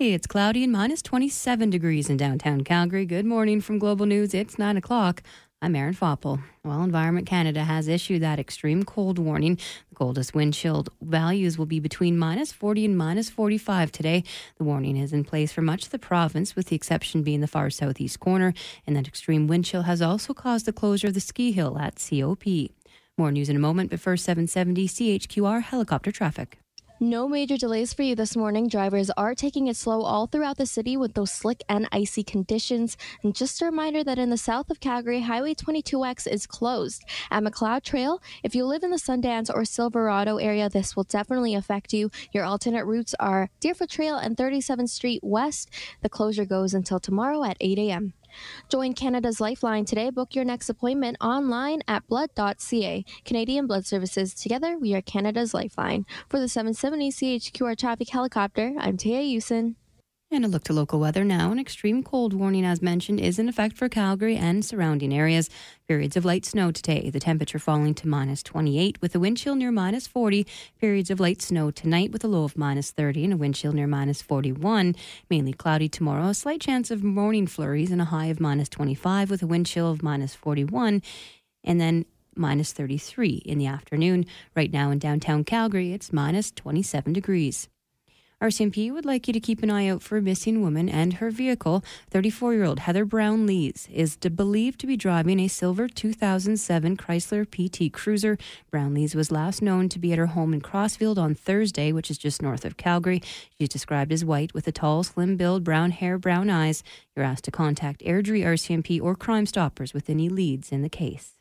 Hey, it's cloudy and minus 27 degrees in downtown Calgary. Good morning from Global News. It's 9 o'clock. I'm Erin Foppel. Well, Environment Canada has issued that extreme cold warning. The coldest wind chill values will be between minus 40 and minus 45 today. The warning is in place for much of the province, with the exception being the far southeast corner. And that extreme wind chill has also caused the closure of the ski hill at COP. More news in a moment, but first 770 CHQR helicopter traffic. No major delays for you this morning. Drivers are taking it slow all throughout the city with those slick and icy conditions. And just a reminder that in the south of Calgary, Highway 22X is closed. At Macleod Trail, if you live in the Sundance or Silverado area, this will definitely affect you. Your alternate routes are Deerfoot Trail and 37th Street West. The closure goes until tomorrow at 8 a.m. Join Canada's Lifeline today. Book your next appointment online at blood.ca. Canadian Blood Services. Together, we are Canada's Lifeline. For the 770 CHQR traffic helicopter, I'm Taya Usen. And a look to local weather now. An extreme cold warning, as mentioned, is in effect for Calgary and surrounding areas. Periods of light snow today. The temperature falling to minus 28 with a wind chill near minus 40. Periods of light snow tonight with a low of minus 30 and a wind chill near minus 41. Mainly cloudy tomorrow. A slight chance of morning flurries and a high of minus 25 with a wind chill of minus 41. And then minus 33 in the afternoon. Right now in downtown Calgary, it's minus 27 degrees. RCMP would like you to keep an eye out for a missing woman and her vehicle. 34 year old Heather Brownlees is believed to be driving a silver 2007 Chrysler PT Cruiser. Brownlees was last known to be at her home in Crossfield on Thursday, which is just north of Calgary. She's described as white with a tall, slim build, brown hair, brown eyes. You're asked to contact Airdrie RCMP or Crime Stoppers with any leads in the case.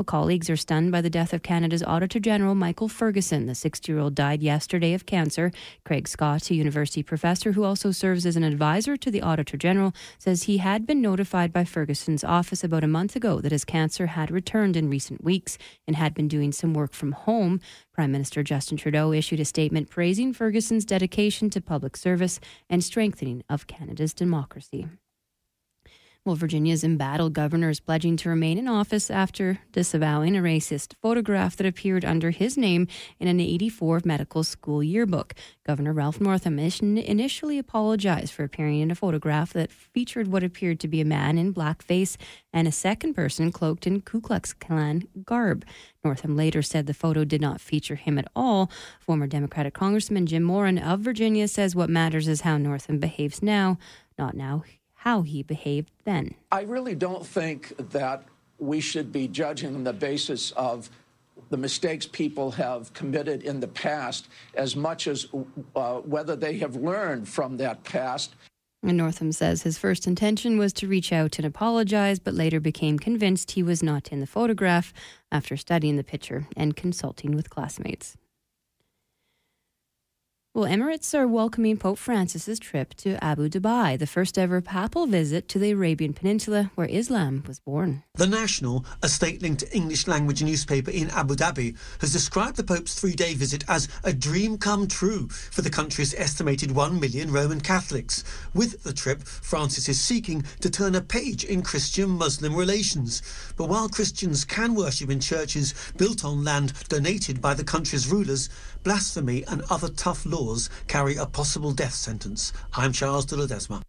Well, colleagues are stunned by the death of Canada's Auditor General Michael Ferguson. The 60 year old died yesterday of cancer. Craig Scott, a university professor who also serves as an advisor to the Auditor General, says he had been notified by Ferguson's office about a month ago that his cancer had returned in recent weeks and had been doing some work from home. Prime Minister Justin Trudeau issued a statement praising Ferguson's dedication to public service and strengthening of Canada's democracy. Well, Virginia's embattled governor is pledging to remain in office after disavowing a racist photograph that appeared under his name in an 84 medical school yearbook. Governor Ralph Northam initially apologized for appearing in a photograph that featured what appeared to be a man in blackface and a second person cloaked in Ku Klux Klan garb. Northam later said the photo did not feature him at all. Former Democratic Congressman Jim Moran of Virginia says what matters is how Northam behaves now, not now how he behaved then. I really don't think that we should be judging on the basis of the mistakes people have committed in the past as much as uh, whether they have learned from that past. And Northam says his first intention was to reach out and apologize, but later became convinced he was not in the photograph after studying the picture and consulting with classmates. Well, Emirates are welcoming Pope Francis's trip to Abu Dhabi, the first ever papal visit to the Arabian Peninsula where Islam was born. The National, a state linked English language newspaper in Abu Dhabi, has described the Pope's three day visit as a dream come true for the country's estimated 1 million Roman Catholics. With the trip, Francis is seeking to turn a page in Christian Muslim relations. But while Christians can worship in churches built on land donated by the country's rulers, blasphemy and other tough laws carry a possible death sentence. I'm Charles de Ledesma.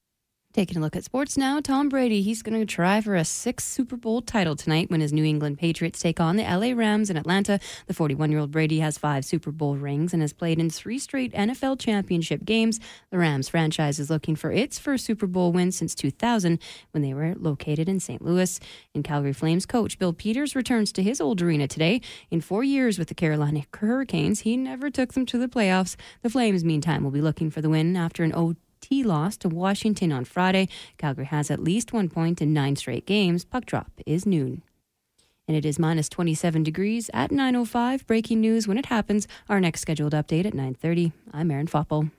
Taking a look at sports now, Tom Brady, he's going to try for a sixth Super Bowl title tonight when his New England Patriots take on the LA Rams in Atlanta. The 41 year old Brady has five Super Bowl rings and has played in three straight NFL championship games. The Rams franchise is looking for its first Super Bowl win since 2000 when they were located in St. Louis. And Calgary Flames coach Bill Peters returns to his old arena today. In four years with the Carolina Hurricanes, he never took them to the playoffs. The Flames, meantime, will be looking for the win after an 0 T loss to Washington on Friday. Calgary has at least one point in nine straight games. Puck drop is noon. And it is minus 27 degrees at 9.05. Breaking news when it happens. Our next scheduled update at 9.30. I'm Erin Foppel.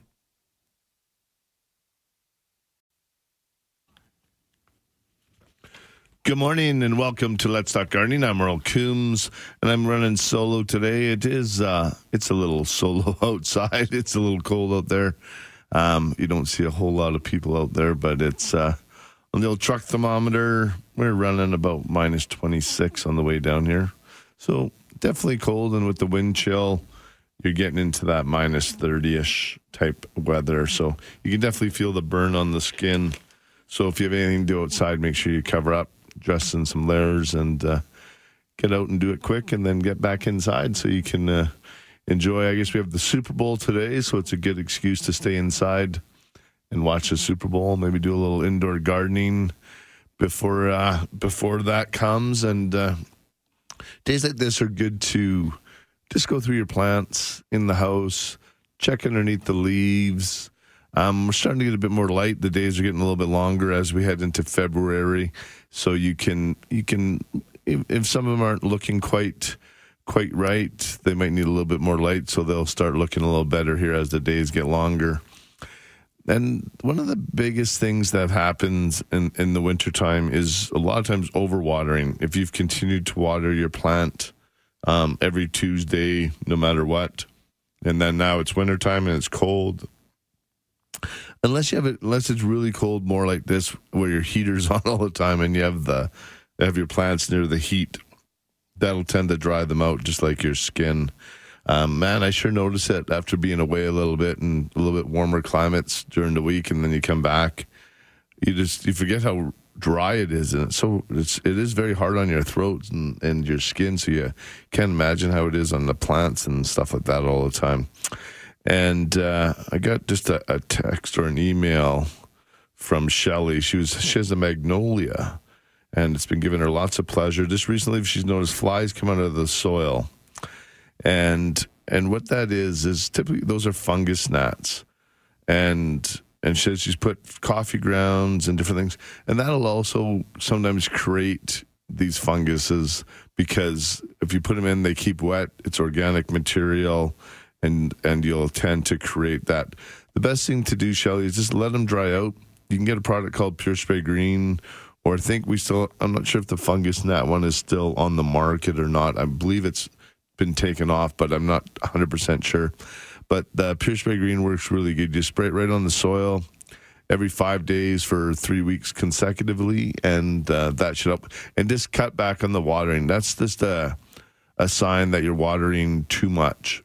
Good morning and welcome to Let's Talk Gardening. I'm Earl Coombs and I'm running solo today. It is uh it's a little solo outside. It's a little cold out there. Um, you don't see a whole lot of people out there, but it's uh, on the old truck thermometer. We're running about minus 26 on the way down here. So definitely cold. And with the wind chill, you're getting into that minus 30 ish type weather. So you can definitely feel the burn on the skin. So if you have anything to do outside, make sure you cover up, dress in some layers, and uh, get out and do it quick, and then get back inside so you can uh, enjoy. I guess we have the Super Bowl today, so it's a good excuse to stay inside and watch the Super Bowl. Maybe do a little indoor gardening before uh, before that comes. And uh, days like this are good to just go through your plants in the house, check underneath the leaves. Um, we're starting to get a bit more light. The days are getting a little bit longer as we head into February, so you can you can if, if some of them aren't looking quite quite right, they might need a little bit more light, so they'll start looking a little better here as the days get longer. And one of the biggest things that happens in, in the wintertime is a lot of times overwatering. If you've continued to water your plant um, every Tuesday, no matter what. And then now it's wintertime and it's cold. Unless you have it, unless it's really cold, more like this, where your heater's on all the time and you have the have your plants near the heat, that'll tend to dry them out, just like your skin. Um, man, I sure notice it after being away a little bit and a little bit warmer climates during the week, and then you come back, you just you forget how dry it is, and it's so it's it is very hard on your throat and, and your skin. So you can't imagine how it is on the plants and stuff like that all the time. And uh, I got just a, a text or an email from Shelly. She was she has a magnolia, and it's been giving her lots of pleasure. Just recently, she's noticed flies come out of the soil, and and what that is is typically those are fungus gnats, and and she says she's put coffee grounds and different things, and that'll also sometimes create these funguses because if you put them in, they keep wet. It's organic material, and and you'll tend to create that. The best thing to do, Shelly, is just let them dry out. You can get a product called Pure Spray Green, or I think we still. I'm not sure if the fungus gnat one is still on the market or not. I believe it's been taken off, but I'm not 100 percent sure. But the Spray Green works really good. You spray it right on the soil every five days for three weeks consecutively, and uh, that should help. And just cut back on the watering. That's just a, a sign that you're watering too much.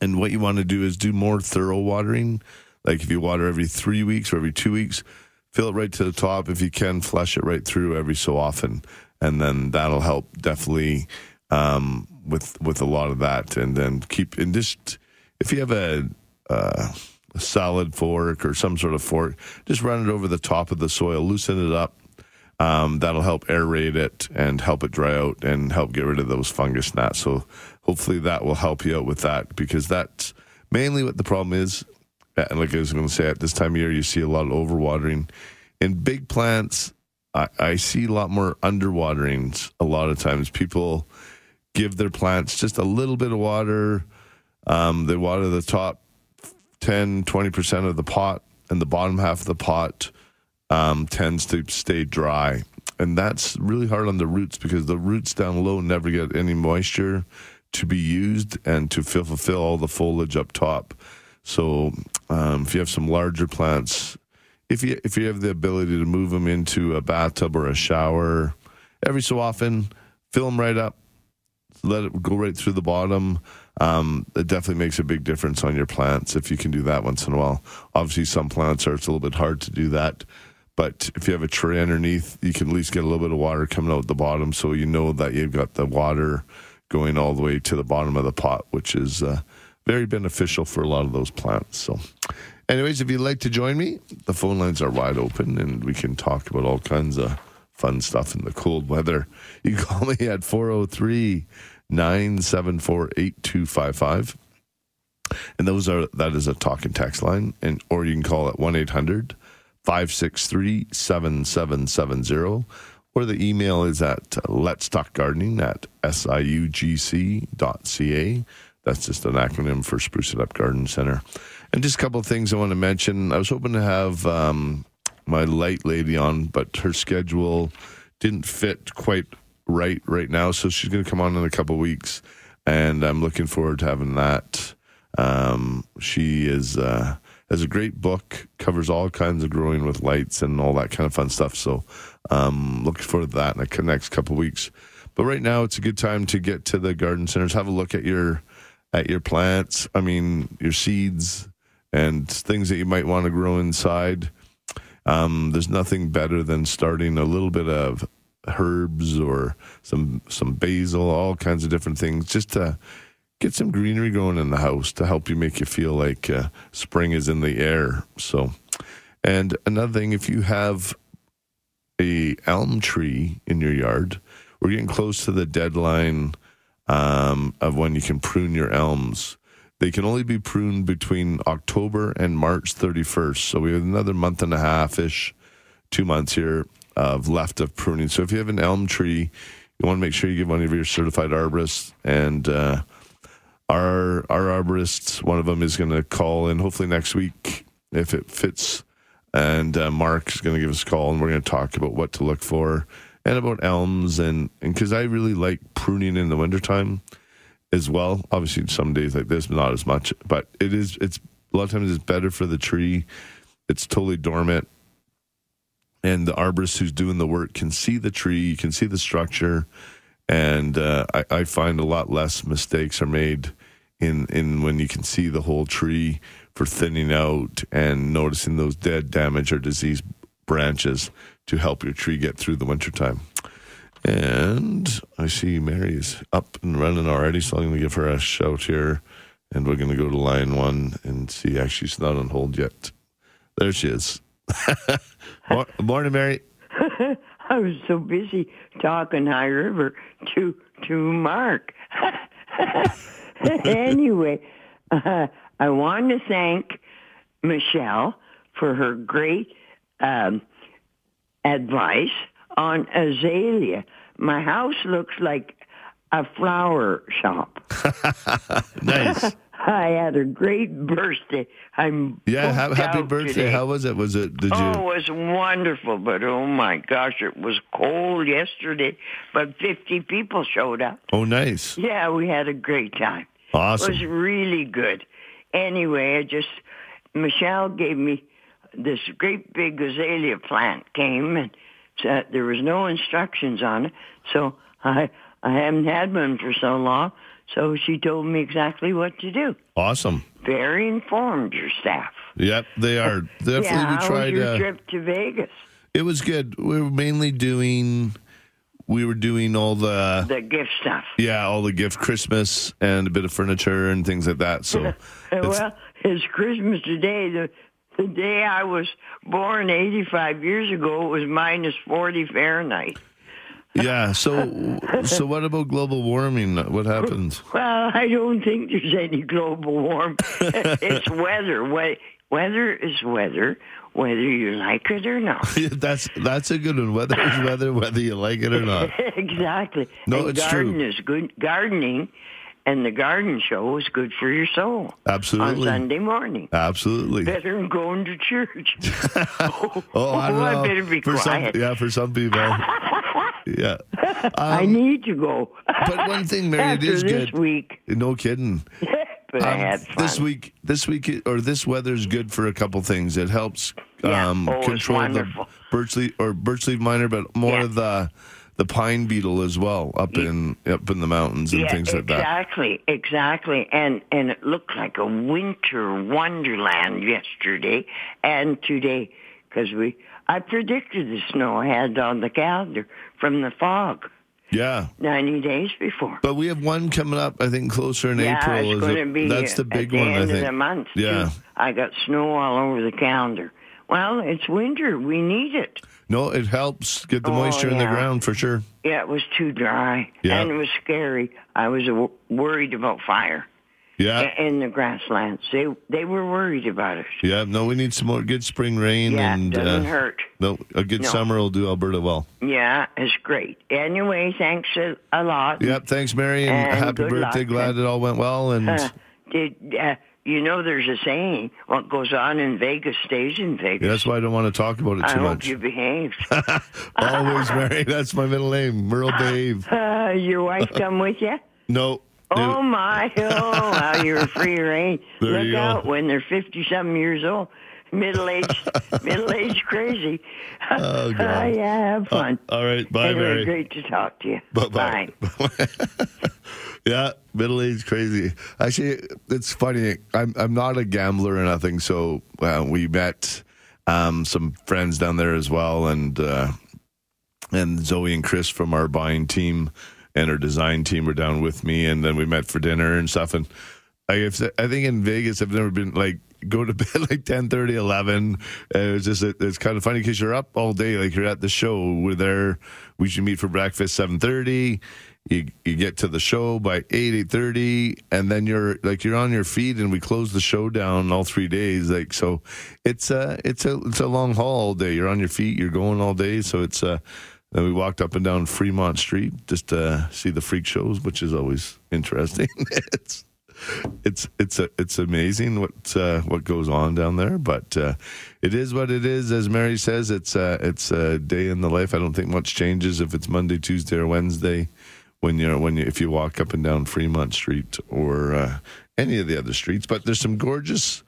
And what you want to do is do more thorough watering. Like if you water every three weeks or every two weeks, fill it right to the top. If you can, flush it right through every so often, and then that'll help definitely um, with with a lot of that. And then keep and just if you have a, uh, a solid fork or some sort of fork, just run it over the top of the soil, loosen it up. Um, that'll help aerate it and help it dry out and help get rid of those fungus gnats. So hopefully that will help you out with that because that's mainly what the problem is. And like I was going to say, at this time of year, you see a lot of overwatering. In big plants, I, I see a lot more underwaterings. A lot of times, people give their plants just a little bit of water um, they water the top 10, 20% of the pot, and the bottom half of the pot um, tends to stay dry. And that's really hard on the roots because the roots down low never get any moisture to be used and to fulfill all the foliage up top. So um, if you have some larger plants, if you if you have the ability to move them into a bathtub or a shower every so often, fill them right up, let it go right through the bottom um, it definitely makes a big difference on your plants if you can do that once in a while. Obviously, some plants are it's a little bit hard to do that, but if you have a tray underneath, you can at least get a little bit of water coming out the bottom, so you know that you've got the water going all the way to the bottom of the pot, which is uh, very beneficial for a lot of those plants. So. Anyways, if you'd like to join me, the phone lines are wide open and we can talk about all kinds of fun stuff in the cold weather. You call me at 403 974 8255. And those are that is a talk and text line. And or you can call it 1 800 563 7770. Or the email is at let's talk gardening at siugc.ca. That's just an acronym for Spruce It Up Garden Center. And just a couple of things I want to mention. I was hoping to have um, my light lady on, but her schedule didn't fit quite right right now, so she's going to come on in a couple weeks, and I'm looking forward to having that. Um, she is uh, has a great book, covers all kinds of growing with lights and all that kind of fun stuff. So, um, looking forward to that in the next couple weeks. But right now, it's a good time to get to the garden centers, have a look at your at your plants. I mean, your seeds and things that you might want to grow inside. Um, there's nothing better than starting a little bit of herbs or some some basil, all kinds of different things, just to get some greenery going in the house to help you make you feel like uh, spring is in the air. So, and another thing, if you have a elm tree in your yard, we're getting close to the deadline um, of when you can prune your elms. They can only be pruned between October and March 31st. So we have another month and a half ish, two months here of left of pruning. So if you have an elm tree, you want to make sure you give one of your certified arborists. And uh, our our arborists, one of them is going to call in hopefully next week if it fits. And uh, Mark is going to give us a call, and we're going to talk about what to look for and about elms and because I really like pruning in the wintertime as well. Obviously, some days like this, not as much, but it is. It's a lot of times it's better for the tree. It's totally dormant, and the arborist who's doing the work can see the tree, you can see the structure, and uh, I, I find a lot less mistakes are made in in when you can see the whole tree for thinning out and noticing those dead, damaged, or diseased branches to help your tree get through the wintertime. And I see Mary's up and running already, so I'm going to give her a shout here. And we're going to go to line one and see. Actually, she's not on hold yet. There she is. Morning, Mary. I was so busy talking High River to to Mark. anyway, uh, I want to thank Michelle for her great um, advice on azalea. My house looks like a flower shop. nice. I had a great birthday. I'm yeah. Ha- happy birthday! Today. How was it? Was it? Did you? Oh, it was wonderful. But oh my gosh, it was cold yesterday. But fifty people showed up. Oh, nice. Yeah, we had a great time. Awesome. It was really good. Anyway, I just Michelle gave me this great big azalea plant came and said there was no instructions on it, so I I haven't had one for so long. So she told me exactly what to do. Awesome. Very informed, your staff. Yep, they are. Definitely yeah, how tried. was your uh, trip to Vegas? It was good. We were mainly doing. We were doing all the The gift stuff. yeah, all the gift Christmas and a bit of furniture and things like that. So well, it's Christmas today. The the day I was born 85 years ago, it was minus 40 Fahrenheit. yeah. So so what about global warming? What happens? Well, I don't think there's any global warming. it's weather. We- Weather is weather, whether you like it or not. that's that's a good one. Weather is weather, whether you like it or not. exactly. No, and it's garden true. is good. Gardening and the garden show is good for your soul. Absolutely. On Sunday morning. Absolutely. Better than going to church. oh, Oh, I don't know. better be for quiet. some, yeah, for some people. yeah. I Um, need to go. but one thing, Mary, it After is this good. week, No kidding. but I Um, had fun. This week, this week, or this weather is good for a couple things. It helps Yeah. um, Oh, control the birch leaf or birch leaf miner, but more Yeah. of the the pine beetle as well up in up in the mountains and yeah, things like that. exactly, exactly, and and it looked like a winter wonderland yesterday and today because we I predicted the snow had on the calendar from the fog Yeah, ninety days before. but we have one coming up. I think closer in yeah, April. it's is going to be that's the at big the one. end I of think. the month. Yeah. too. I got snow all over the calendar. Well, it's winter. We need it. No, it helps get the Oh, moisture in the ground for sure. Yeah, it was too dry, Yeah. and it was scary. I was w- worried about fire Yeah, in the grasslands. They they were worried about it. yeah. No, we need some more good spring rain Yeah, and doesn't uh, hurt. no, a good No. summer will do Alberta well. Yeah, it's great. Anyway, thanks a, a lot. Yep. Thanks, Mary, and, And happy birthday. luck. Glad it all went well. And Uh, did uh, you know there's a saying? What goes on in Vegas stays in Vegas. Yeah, that's why I don't want to talk about it I too hope much. you behave. Always, Mary. That's my middle name, Merle Dave. uh, your wife come with you? No. Oh my! Oh, wow, you're free reign. There Look out when they're fifty-something years old, middle-aged, middle-aged crazy. Oh, God. yeah, have fun. All right. Bye, anyway, Mary. great to talk to you. Bye-bye. Yeah, middle age crazy. Actually, it's funny. I'm I'm not a gambler or nothing. So uh, we met um, some friends down there as well, and uh, and Zoe and Chris from our buying team and our design team were down with me, and then we met for dinner and stuff. And I, I think in Vegas, I've never been like go to bed like 10 30 11 and it was just it's kind of funny because you're up all day like you're at the show we're there we should meet for breakfast 7 30 you you get to the show by 8 8.30 and then you're like you're on your feet and we close the show down all three days like so it's a it's a it's a long haul all day you're on your feet you're going all day so it's uh then we walked up and down Fremont Street just to see the freak shows, which is always interesting. it's it's it's a, it's amazing what uh, what goes on down there, but uh, it is what it is. As Mary says, it's uh, it's a day in the life. I don't think much changes if it's Monday, Tuesday, or Wednesday when you're when you if you walk up and down Fremont Street or uh, any of the other streets. But there's some gorgeous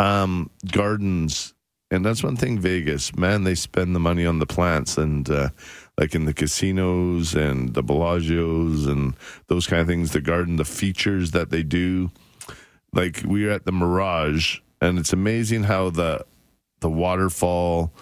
um, gardens, and that's one thing. Vegas, man, they spend the money on the plants, and uh, like in the casinos and the Bellagio's and those kind of things. The garden, the features that they do, like we were at the Mirage, and it's amazing how the the waterfall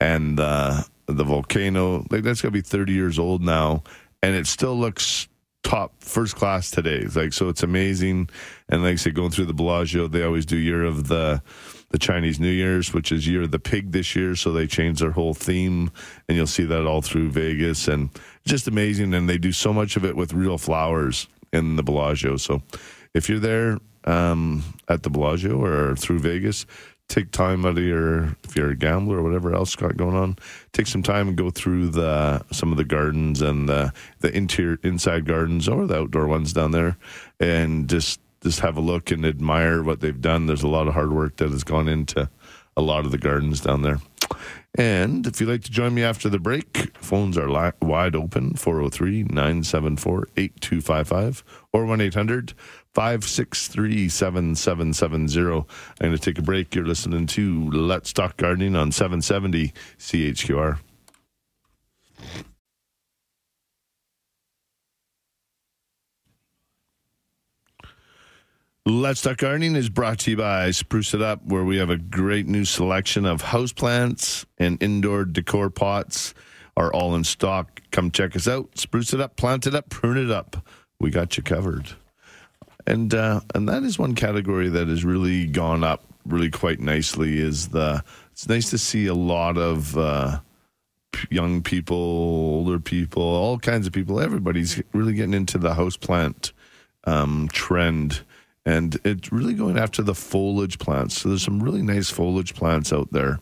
and the the volcano like that's gonna be 30 years old now and it still looks top first class today. It's like so, it's amazing. And like I said, going through the Bellagio, they always do year of the the Chinese New Year's, which is year of the pig this year. So they changed their whole theme, and you'll see that all through Vegas, and just amazing. And they do so much of it with real flowers in the Bellagio. So if you're there um, at the Bellagio or through Vegas, take time out of your if you're a gambler or whatever else got going on take some time and go through the some of the gardens and the the interior inside gardens or the outdoor ones down there and just just have a look and admire what they've done. There's a lot of hard work that has gone into a lot of the gardens down there. And if you'd like to join me after the break, phones are li- wide open 403 974 8255 or 1 800 563 7770. I'm going to take a break. You're listening to Let's Talk Gardening on 770 CHQR. Let's Talk Gardening is brought to you by Spruce It Up, where we have a great new selection of houseplants and indoor decor pots are all in stock. Come check us out. Spruce it up, plant it up, prune it up. We got you covered. And uh, and that is one category that has really gone up really quite nicely. Is the it's nice to see a lot of uh, young people, older people, all kinds of people. Everybody's really getting into the houseplant um, trend and it's really going after the foliage plants. So there's some really nice foliage plants out there.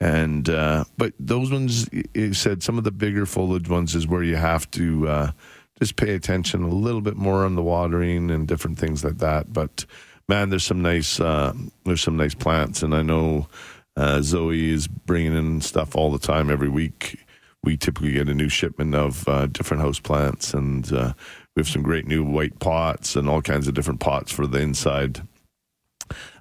And uh, but those ones, you said some of the bigger foliage ones is where you have to uh, just pay attention a little bit more on the watering and different things like that. But man, there's some nice uh, there's some nice plants, and I know uh, Zoe is bringing in stuff all the time every week. We typically get a new shipment of uh, different house plants, and uh, we have some great new white pots and all kinds of different pots for the inside.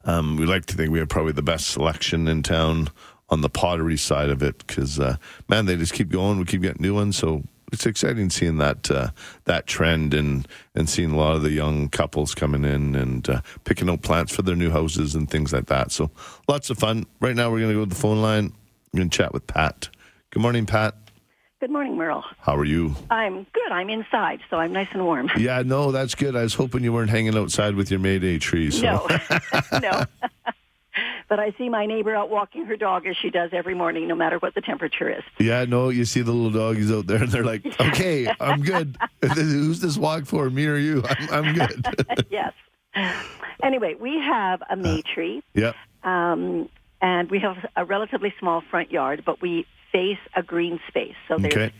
Um, we like to think we have probably the best selection in town on the pottery side of it because, uh, man, they just keep going. We keep getting new ones. So it's exciting seeing that uh, that trend and and seeing a lot of the young couples coming in and uh, picking out plants for their new houses and things like that. So lots of fun. Right now, we're going to go to the phone line. We're going to chat with Pat. Good morning, Pat. Good morning, Merle. How are you? I'm good. I'm inside, so I'm nice and warm. Yeah, no, that's good. I was hoping you weren't hanging outside with your Mayday tree. So. No, no. but I see my neighbor out walking her dog as she does every morning, no matter what the temperature is. Yeah, no, you see the little doggies out there, and they're like, "Okay, I'm good. Who's this walk for? Me or you? I'm, I'm good." yes. Anyway, we have a May tree. Yeah. Um, and we have a relatively small front yard, but we face a green space. So there's Okay.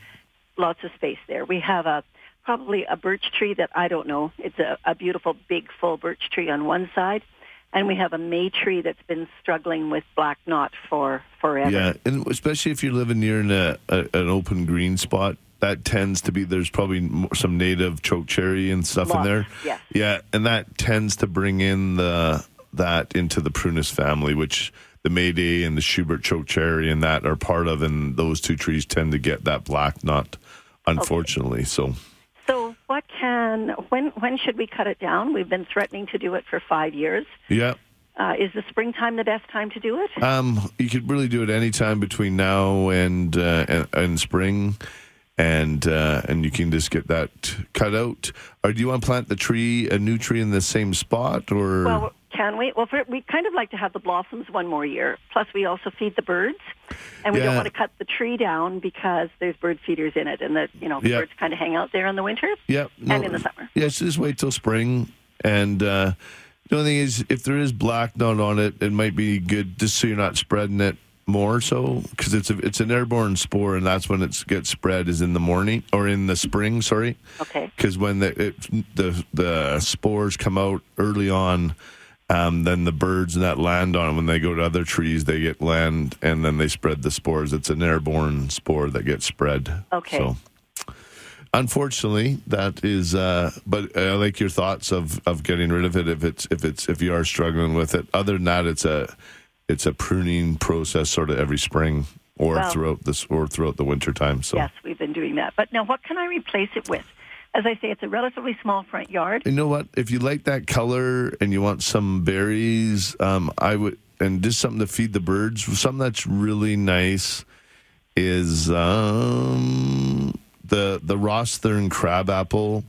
lots of space there. We have a probably a birch tree that I don't know. It's a, a beautiful big full birch tree on one side. And we have a May tree that's been struggling with black knot for forever. Yeah, and especially if you're living near an, a, an open green spot, that tends to be there's probably some native choke cherry and stuff in there. yes. Yeah, and that tends to bring in the that into the prunus family, which the Mayday and the Schubert choke cherry and that are part of, and those two trees tend to get that black knot, unfortunately. So So what can when when should we cut it down? We've been threatening to do it for five years. Yeah. Uh, is the springtime the best time to do it? Um, you could really do it any time between now and uh, and, and spring, and uh, and you can just get that cut out. Or do you want to plant the tree, a new tree, in the same spot, or? Well, can we? Well, for, we kind of like to have the blossoms one more year. Plus, we also feed the birds, and we Yeah. don't want to cut the tree down because there's bird feeders in it, and the you know Yeah. birds kind of hang out there in the winter yeah, and in the summer. Yeah, so just wait till spring. And uh, the only thing is, if there is black knot on it, it might be good just so you're not spreading it more. So because it's a, it's an airborne spore, and that's when it gets spread is in the morning or in the spring. Sorry. Okay. because when the it, the the spores come out early on, um, then the birds that land on 'em, when they go to other trees, they get land and then they spread the spores. It's an airborne spore that gets spread. Okay. So, unfortunately, that is. Uh, but I like your thoughts of of getting rid of it if it's if it's if you are struggling with it. Other than that, it's a it's a pruning process sort of every spring or Well- throughout this or throughout the winter time. So. Yes, we've been doing that. But now, what can I replace it with? As I say, it's a relatively small front yard. You know what? If you like that color and you want some berries, um, I would, and just something to feed the birds. Something that's really nice is um, the the Rosthern crab apple.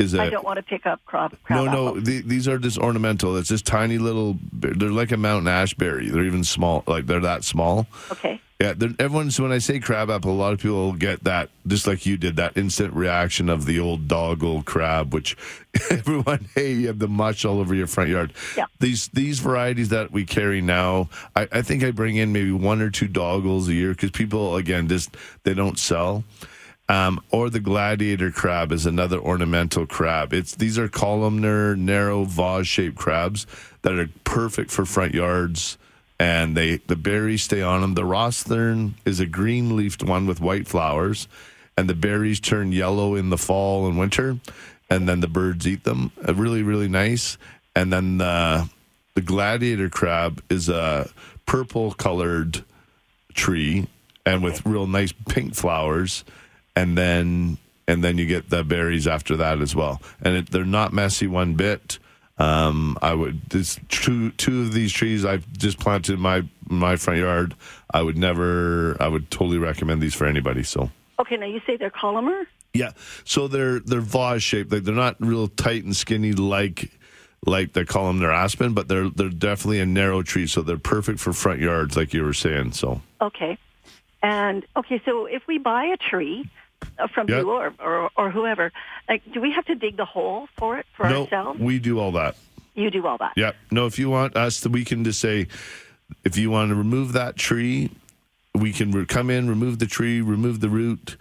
Is a I don't want to pick up crab. crab no, no. The, these are just ornamental. It's just tiny little. They're like a mountain ash berry. They're even small. Like they're that small. Okay. Yeah, everyone's when I say crab apple, a lot of people get that just like you did that instant reaction of the old Dolgo crab, which everyone hey you have the mush all over your front yard. Yeah. These these varieties that we carry now, I, I think I bring in maybe one or two Dolgos a year because people again just they don't sell. Um, or the gladiator crab is another ornamental crab. It's these are columnar, narrow, vase-shaped crabs that are perfect for front yards, and they the berries stay on them. The Rosthern is a green-leafed one with white flowers, and the berries turn yellow in the fall and winter, and then the birds eat them. Uh, really, really nice. And then the the gladiator crab is a purple-colored tree and with real nice pink flowers and then and then you get the berries after that as well and it, they're not messy one bit um, I would this two two of these trees I've just planted in my my front yard. I would never. I would totally recommend these for anybody. So Okay. Now you say they're columnar. yeah, so they're they're vase shaped. Like they're not real tight and skinny like like the columnar aspen, but they're they're definitely a narrow tree. So they're perfect for front yards, like you were saying. So Okay. And okay, so if we buy a tree uh, from Yep. you or, or or whoever, like, do we have to dig the hole for it for no, ourselves? we do all that. You do all that. Yeah. No, if you want us, we can just say, if you want to remove that tree, we can come in, remove the tree, remove the root,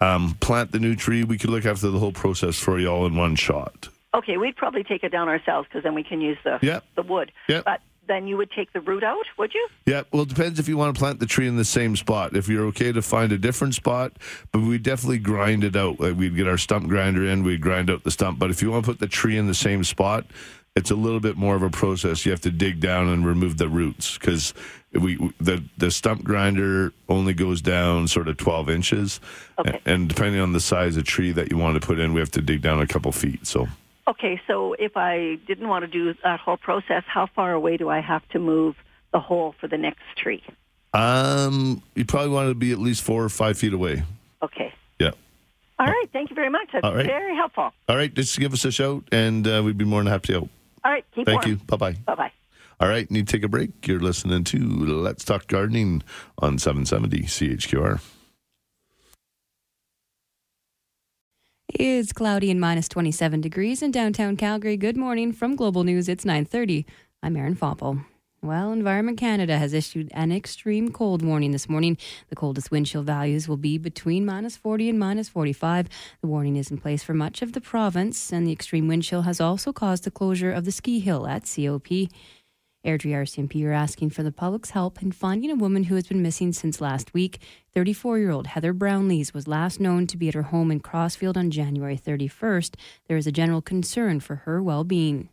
um, plant the new tree. We could look after the whole process for you all in one shot. Okay, we'd probably take it down ourselves because then we can use the Yep. the wood. Yep. But then you would take the root out, would you? Yeah, well, it depends if you want to plant the tree in the same spot. If you're okay to find a different spot, but we definitely grind it out. Like we'd get our stump grinder in, we'd grind out the stump. But if you want to put the tree in the same spot, it's a little bit more of a process. You have to dig down and remove the roots because we the the stump grinder only goes down sort of 12 inches, Okay. and depending on the size of tree that you want to put in, we have to dig down a couple feet. So. Okay, so if I didn't want to do that whole process, how far away do I have to move the hole for the next tree? Um, you probably want to be at least four or five feet away. Okay. Yeah. All right. Thank you very much. That's All right. very helpful. All right, just give us a shout, and uh, we'd be more than happy to help. All right. Keep Thank warm. you. Bye bye. Bye bye. All right, need to take a break. You're listening to Let's Talk Gardening on 770 CHQR. It's cloudy and minus 27 degrees in downtown Calgary. Good morning from Global News. It's 9:30. I'm Erin Foppel. Well, Environment Canada has issued an extreme cold warning this morning. The coldest wind chill values will be between minus 40 and minus 45. The warning is in place for much of the province, and the extreme wind chill has also caused the closure of the ski hill at COP. Airdrie RCMP are asking for the public's help in finding a woman who has been missing since last week. 34 year old Heather Brownlees was last known to be at her home in Crossfield on January 31st. There is a general concern for her well being.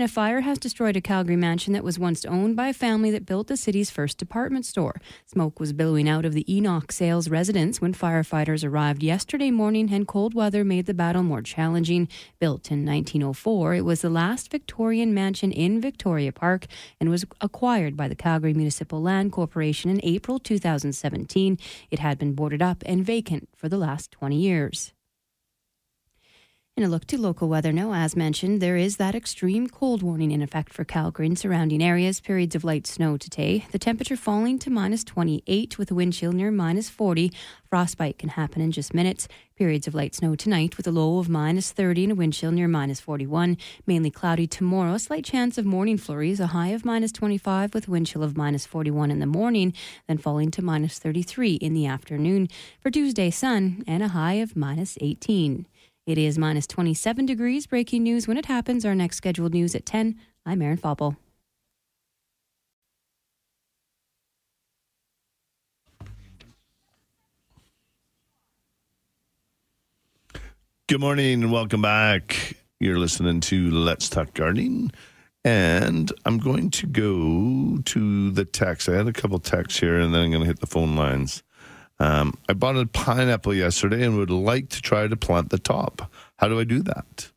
And a fire has destroyed a Calgary mansion that was once owned by a family that built the city's first department store. Smoke was billowing out of the Enoch Sales residence when firefighters arrived yesterday morning, and cold weather made the battle more challenging. Built in 1904, it was the last Victorian mansion in Victoria Park and was acquired by the Calgary Municipal Land Corporation in April 2017. It had been boarded up and vacant for the last 20 years. In a look to local weather now, as mentioned, there is that extreme cold warning in effect for Calgary and surrounding areas. Periods of light snow today. The temperature falling to minus 28 with a wind chill near minus 40. Frostbite can happen in just minutes. Periods of light snow tonight with a low of minus 30 and a wind chill near minus 41. Mainly cloudy tomorrow. Slight chance of morning flurries. A high of minus 25 with wind chill of minus 41 in the morning, then falling to minus 33 in the afternoon. For Tuesday, sun and a high of minus 18. It is minus 27 degrees. Breaking news when it happens. Our next scheduled news at 10. I'm Erin Foppel. Good morning and welcome back. You're listening to Let's Talk Gardening. And I'm going to go to the text. I had a couple texts here and then I'm going to hit the phone lines. Um, I bought a pineapple yesterday and would like to try to plant the top. How do I do that?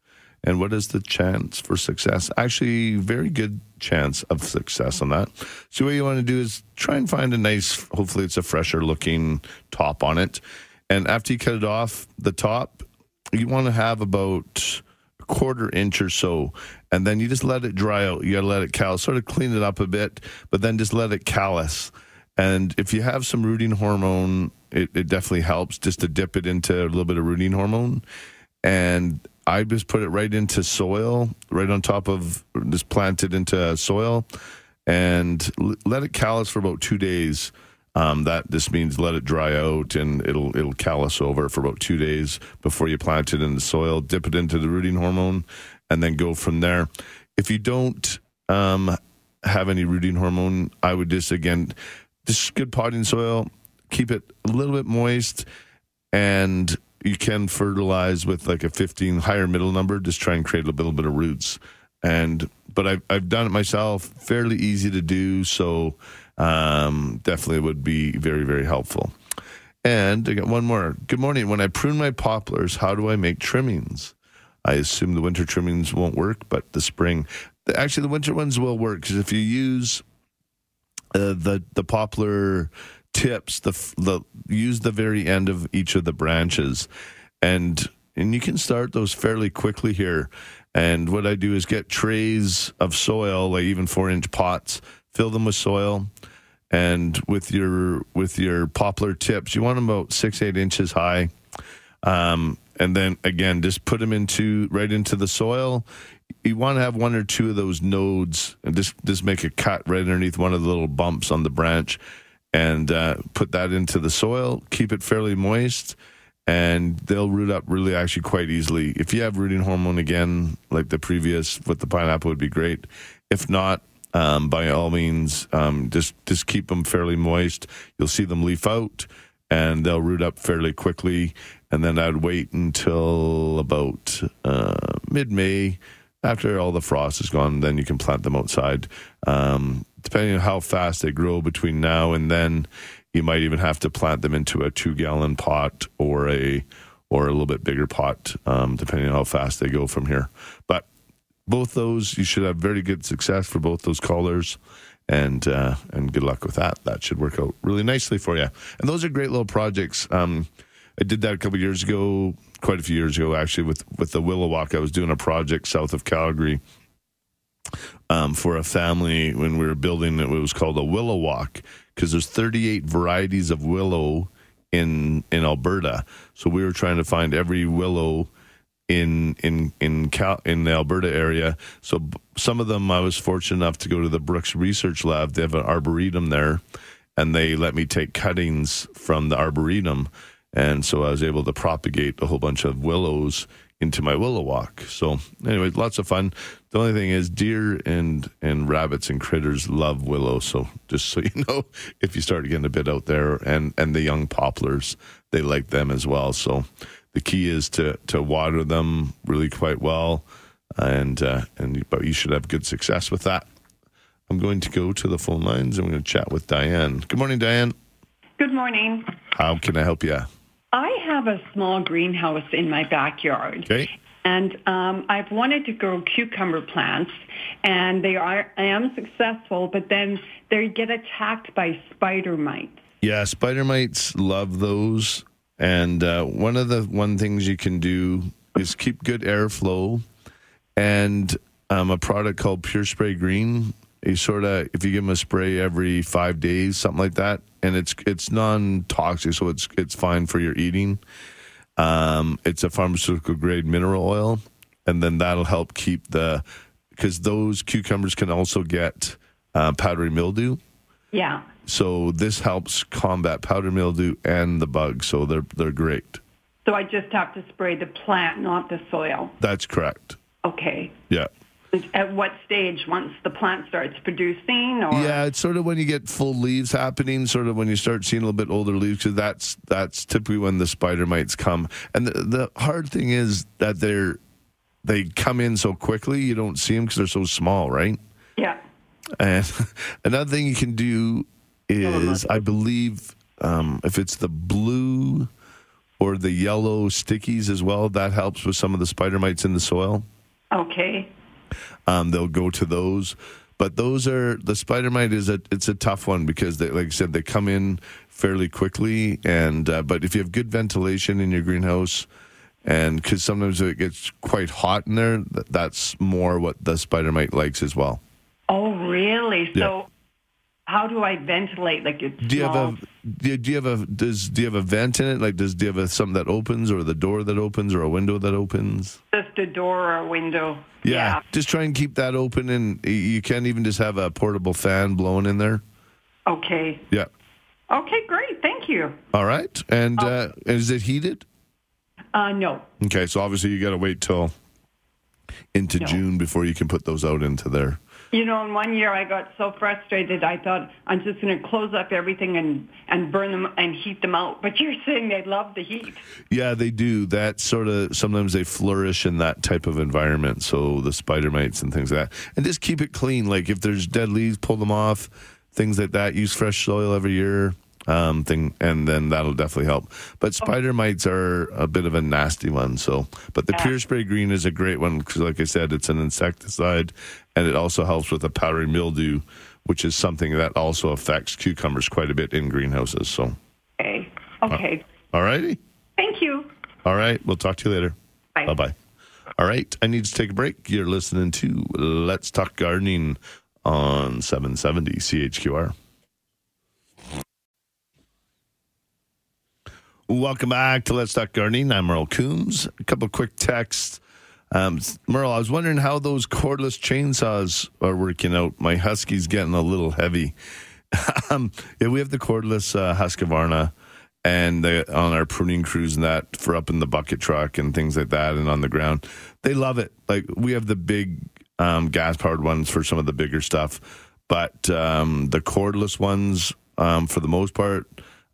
And what is the chance for success? Actually, very good chance of success on that. So, what you want to do is try and find a nice, hopefully, it's a fresher looking top on it. And after you cut it off, the top, you want to have about a quarter inch or so. And then you just let it dry out. You got to let it callus, sort of clean it up a bit, but then just let it callus. And if you have some rooting hormone, it, it definitely helps just to dip it into a little bit of rooting hormone. And I just put it right into soil, right on top of, just plant it into soil and let it callus for about two days. Um, that just means let it dry out and it'll it'll callus over for about two days before you plant it in the soil. Dip it into the rooting hormone, and then go from there. If you don't um, have any rooting hormone, I would just again, just good potting soil. Keep it a little bit moist, and you can fertilize with like a 15 higher middle number. Just try and create a little bit of roots. And but I've I've done it myself. Fairly easy to do. So um, definitely would be very very helpful. And I got one more. Good morning. When I prune my poplars, how do I make trimmings? I assume the winter trimmings won't work, but the spring, actually, the winter ones will work because if you use uh, the the poplar tips, the the use the very end of each of the branches, and and you can start those fairly quickly here. And what I do is get trays of soil, like even four inch pots, fill them with soil, and with your with your poplar tips, you want them about six eight inches high. Um, and then again, just put them into right into the soil. You want to have one or two of those nodes, and just just make a cut right underneath one of the little bumps on the branch, and uh, put that into the soil. Keep it fairly moist, and they'll root up really actually quite easily. If you have rooting hormone again, like the previous with the pineapple, would be great. If not, um, by all means, um, just just keep them fairly moist. You'll see them leaf out, and they'll root up fairly quickly. And then I'd wait until about uh, mid May, after all the frost is gone. Then you can plant them outside. Um, depending on how fast they grow between now and then, you might even have to plant them into a two gallon pot or a or a little bit bigger pot, um, depending on how fast they go from here. But both those, you should have very good success for both those colors, and uh, and good luck with that. That should work out really nicely for you. And those are great little projects. Um, I did that a couple years ago, quite a few years ago, actually, with with the Willow Walk. I was doing a project south of Calgary um, for a family when we were building it. It was called a Willow Walk because there's 38 varieties of willow in in Alberta. So we were trying to find every willow in in in Cal, in the Alberta area. So some of them I was fortunate enough to go to the Brooks Research Lab. They have an arboretum there, and they let me take cuttings from the arboretum, and so I was able to propagate a whole bunch of willows into my willow walk. So anyway, lots of fun. The only thing is deer and and rabbits and critters love willow. So just so you know, if you start getting a bit out there, and and the young poplars, they like them as well. So the key is to to water them really quite well. and uh, and but you should have good success with that. I'm going to go to the phone lines. And I'm going to chat with Diane. Good morning, Diane. Good morning. How can I help you? I have a small greenhouse in my backyard. Okay. And um, I've wanted to grow cucumber plants, and they are I am successful, but then they get attacked by spider mites. Yeah, spider mites love those. And uh, one of the one things you can do is keep good airflow, and um, a product called Pure Spray Green. You sort of, if you give them a spray every five days, something like that, and it's it's non toxic, so it's it's fine for your eating. Um, it's a pharmaceutical grade mineral oil, and then that'll help keep the because those cucumbers can also get uh, powdery mildew. Yeah. So this helps combat powder mildew and the bugs. So they're they're great. So I just have to spray the plant, not the soil. That's correct. Okay. Yeah. At what stage? Once the plant starts producing, or Yeah, it's sort of when you get full leaves happening, sort of when you start seeing a little bit older leaves, because that's that's typically when the spider mites come. And the, the hard thing is that they're they come in so quickly, you don't see them because they're so small, right? yeah. And another thing you can do is, I believe, um, if it's the blue or the yellow stickies as well, that helps with some of the spider mites in the soil. Okay. Um, they'll go to those, but those are the spider mite is a it's a tough one because they, like I said, they come in fairly quickly, and uh, but if you have good ventilation in your greenhouse. And because sometimes it gets quite hot in there, that's more what the spider mite likes as well. Oh, really? Yeah. So, how do I ventilate? Like it's Do you have a do you, do you have a does do you have a vent in it? Like does do you have a, something that opens or the door that opens or a window that opens? just a door or a window? Yeah, just try and keep that open, and you can even just have a portable fan blowing in there. Okay. Yeah. Okay. Great. Thank you. All right. And uh, is it heated? Uh, no. Okay, so obviously you got to wait till into No. June before you can put those out into there. You know, in one year I got so frustrated I thought I'm just going to close up everything and and burn them and heat them out. But you're saying they love the heat. Yeah, they do. That sort of sometimes they flourish in that type of environment. So the spider mites and things like that. And just keep it clean. Like if there's dead leaves, pull them off. Things like that. Use fresh soil every year. Um, thing, and then that'll definitely help. But spider mites are a bit of a nasty one. So, but the pure spray green is a great one because, like I said, it's an insecticide, and it also helps with the powdery mildew, which is something that also affects cucumbers quite a bit in greenhouses. So, Okay. Okay. all righty. Thank you. All right. We'll talk to you later. Bye. Bye bye. All right. I need to take a break. You're listening to Let's Talk Gardening on 770 CHQR. Welcome back to Let's Talk Gardening. I'm Merle Coombs. A couple quick texts. Um, Merle, I was wondering how those cordless chainsaws are working out. My Husky's getting a little heavy. um, yeah, we have the cordless uh, Husqvarna and the, on our pruning crews and that for up in the bucket truck and things like that and on the ground. They love it. Like we have the big um, gas powered ones for some of the bigger stuff, but um, the cordless ones, um, for the most part,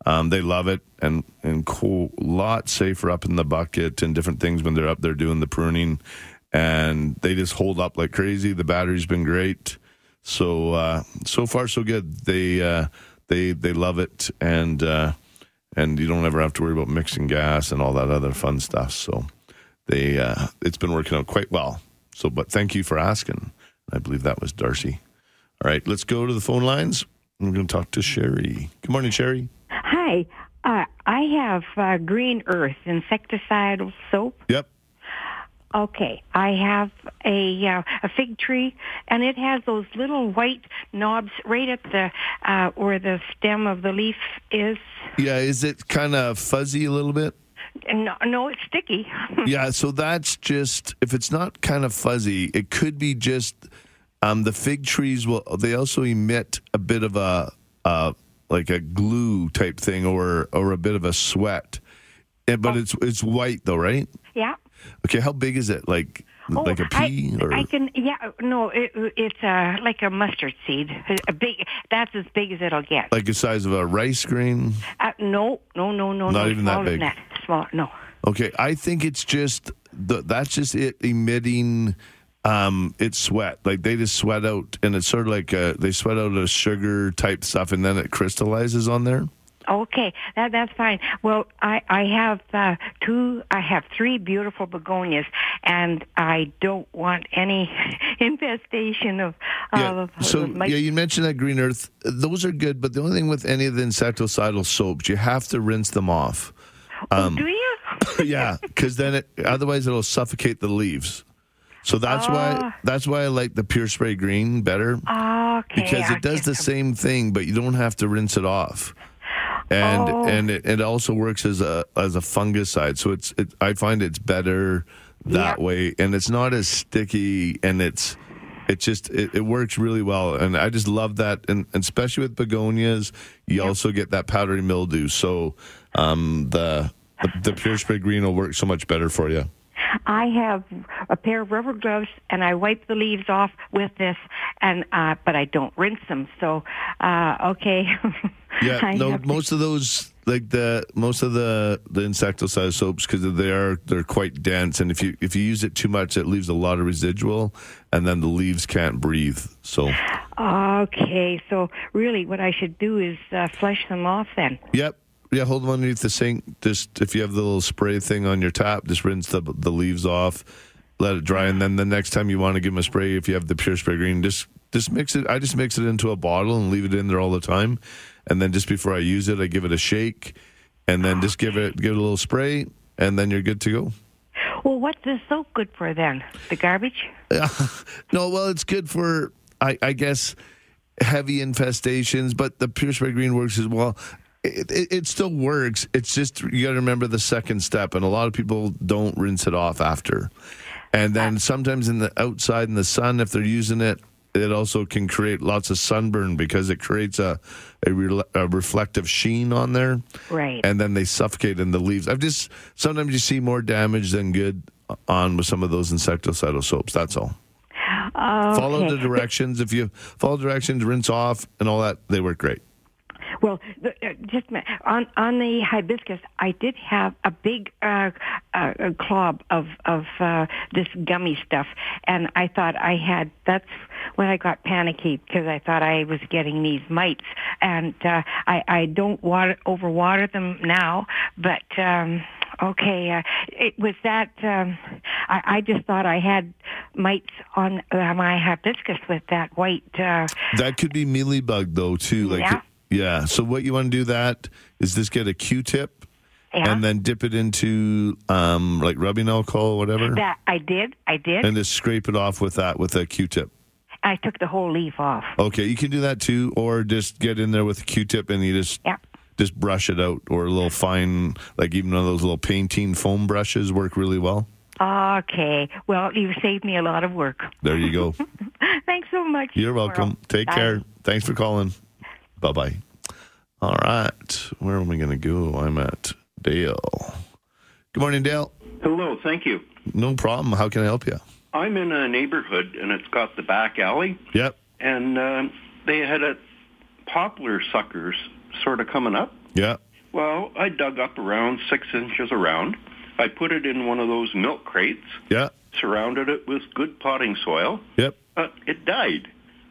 um, they love it and and cool, lot safer up in the bucket and different things when they're up there doing the pruning, and they just hold up like crazy. The battery's been great, so uh, so far so good. They uh, they they love it and. Uh, and you don't ever have to worry about mixing gas and all that other fun stuff. So they uh, it's been working out quite well. So, but thank you for asking. I believe that was Darcy. All right, let's go to the phone lines. We're going to talk to Sherry. Good morning, Sherry. Hi. Uh, I have uh, Green Earth insecticidal soap. Yep. Okay. I have a uh, a fig tree, and it has those little white knobs right at the uh, where the stem of the leaf is. Yeah, is it kind of fuzzy a little bit? No, no, it's sticky. yeah, so that's just if it's not kind of fuzzy, it could be just um, the fig trees will. They also emit a bit of a uh, like a glue type thing or or a bit of a sweat, And- but it's it's white though, right? yeah. Okay, how big is it? Like Oh, like a pea I, or I can yeah no it, it's uh, like a mustard seed a big that's as big as it'll get like the size of a rice grain? uh, no no no no Not no even that big. that small no Okay, I think it's just the, that's just it emitting um, it's sweat. Like they just sweat out, and it's sort of like a, they sweat out a sugar type stuff, and then it crystallizes on there. Okay, that that's fine. Well, I I have uh, two. I have three beautiful begonias, and I don't want any infestation of. Yeah. of So of my- yeah, you mentioned that green earth. Those are good, but the only thing with any of the insecticidal soaps, you have to rinse them off. Um, do you? yeah, because then it, otherwise it'll suffocate the leaves. So that's why Ah. that's why I like the pure spray green better Okay. because it does the same thing, but you don't have to rinse it off. And Oh. and it, it also works as a as a fungicide. So it's it, I find it's better that Yeah. way, and it's not as sticky, and it's it just it, it works really well. And I just love that, and, and especially with begonias, you also get that powdery mildew. So um, the, the the pure spray green will work so much better for you. I have a pair of rubber gloves, and I wipe the leaves off with this, and uh, but I don't rinse them. So, uh, okay. Yeah, no, have to- most of those like the most of the the insecticide soaps because they are they're quite dense, and if you if you use it too much, it leaves a lot of residual, and then the leaves can't breathe. So, Okay, so really, what I should do is uh, flush them off then. yep, yeah, hold them underneath the sink. Just if you have the little spray thing on your tap, just rinse the the leaves off, let it dry, and then the next time you want to give them a spray, if you have the pure spray green, just just mix it. I just mix it into a bottle and leave it in there all the time, and then just before I use it, I give it a shake, and then just give it give it a little spray, and then you're good to go. Well, what's this soap good for then? The garbage? no, well, it's good for I, I guess heavy infestations, but the pure spray green works as well. It, it, it still works. It's just you got to remember the second step, and a lot of people don't rinse it off after. And then sometimes in the outside in the sun, if they're using it, it also can create lots of sunburn because it creates a a, re- a reflective sheen on there Right. and then they suffocate in the leaves. I've just sometimes you see more damage than good on with some of those insecticidal soaps. That's all. Follow the directions. If you follow directions, rinse off and all that, they work great. Well, the, uh, just on on the hibiscus, I did have a big uh, uh, clob of of uh, this gummy stuff, and I thought I had. That's when I got panicky because I thought I was getting these mites, and uh, I I don't water overwater them now, but. Um, Okay, uh, it was that um, I, I just thought I had mites on uh, my hibiscus with that white. Uh, That could be mealybug though too. Like Yeah. Yeah. So what you want to do that is just get a Q-tip yeah, and then dip it into um, like rubbing alcohol, or whatever, that I did, I did. and just scrape it off with that with a Q-tip. I took the whole leaf off. Okay, you can do that too, or just get in there with a Q-tip and you just Yeah. just brush it out, or a little fine, like even one of those little painting foam brushes work really well. Okay. Well, you saved me a lot of work. There you go. Thanks so much. You're welcome. Take Bye. care. Thanks for calling. Bye bye. All right, where am I going to go? I'm at Dale. Good morning, Dale. Hello, thank you. No problem. How can I help you? I'm in a neighborhood and it's got the back alley, Yep. and um, they had a poplar suckers sort of coming up. Yeah. Well, I dug up around six inches around. I put it in one of those milk crates, Yeah. surrounded it with good potting soil. Yep. Uh, it died.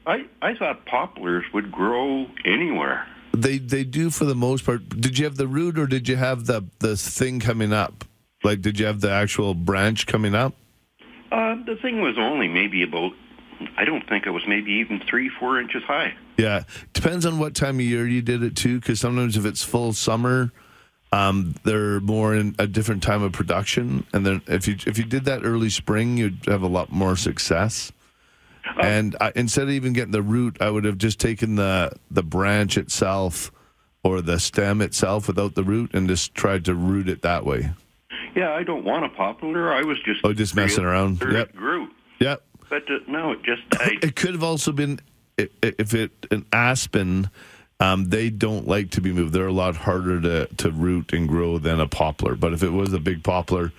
I, I thought poplars would grow anywhere. They they do for the most part. Did you have the root or did you have the the thing coming up? Like, did you have the actual branch coming up? Uh, the thing was only maybe about, I don't think it was maybe even three, four inches high. Yeah, depends on what time of year you did it too. Because sometimes if it's full summer, um, they're more in a different time of production, and then if you if you did that early spring, you'd have a lot more success. And I, instead of even getting the root, I would have just taken the the branch itself or the stem itself without the root and just tried to root it that way. Yeah, I don't want a poplar. I was just Oh, just messing around. Yep. It grew, Yep. but uh, no, it just died. It could have also been if it an aspen. Um, they don't like to be moved. They're a lot harder to, to root and grow than a poplar. But if it was a big poplar,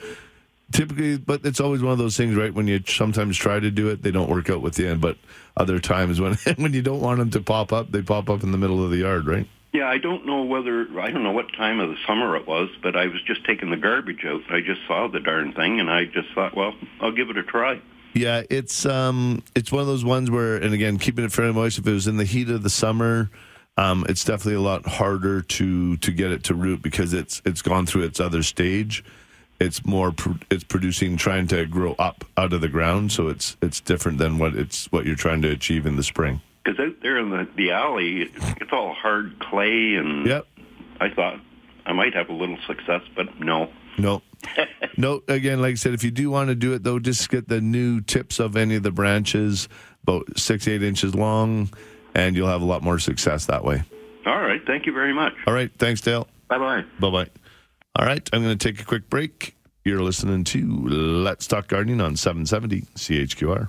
typically, but it's always one of those things, right? When you sometimes try to do it, they don't work out with the end. But other times, when when you don't want them to pop up, they pop up in the middle of the yard, right? Yeah, I don't know whether I don't know what time of the summer it was, but I was just taking the garbage out. I just saw the darn thing, and I just thought, well, I'll give it a try. Yeah, it's um, it's one of those ones where, and again, keeping it fairly moist. If it was in the heat of the summer, um, it's definitely a lot harder to to get it to root because it's it's gone through its other stage. It's more pr- it's producing trying to grow up out of the ground, so it's it's different than what it's what you're trying to achieve in the spring. Because out there in the, the alley, it's all hard clay, and Yep. I thought I might have a little success, but no. No. no, again, like I said, if you do want to do it, though, just get the new tips of any of the branches, about six, eight inches long, and you'll have a lot more success that way. All right. Thank you very much. All right. Thanks, Dale. Bye bye. Bye bye. All right. I'm going to take a quick break. You're listening to Let's Talk Gardening on 770 CHQR.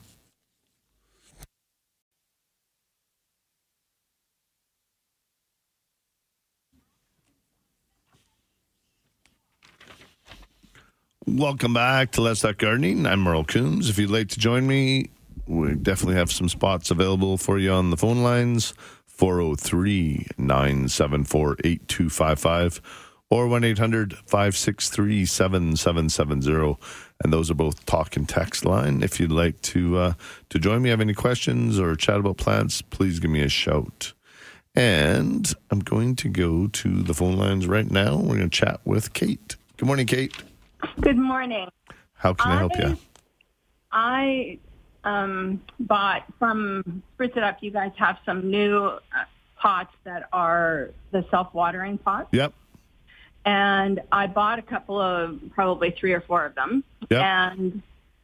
Welcome back to Let's Talk Gardening. I'm Merle Coombs. If you'd like to join me, we definitely have some spots available for you on the phone lines 403 974 8255 or 1 800 563 7770. And those are both talk and text line. If you'd like to, uh, to join me, have any questions or chat about plants, please give me a shout. And I'm going to go to the phone lines right now. We're going to chat with Kate. Good morning, Kate. Good morning. How can I help you? I um, bought from Spruce It Up. You guys have some new uh, pots that are the self-watering pots, Yep. And I bought a couple of, probably three or four of them, Yep. and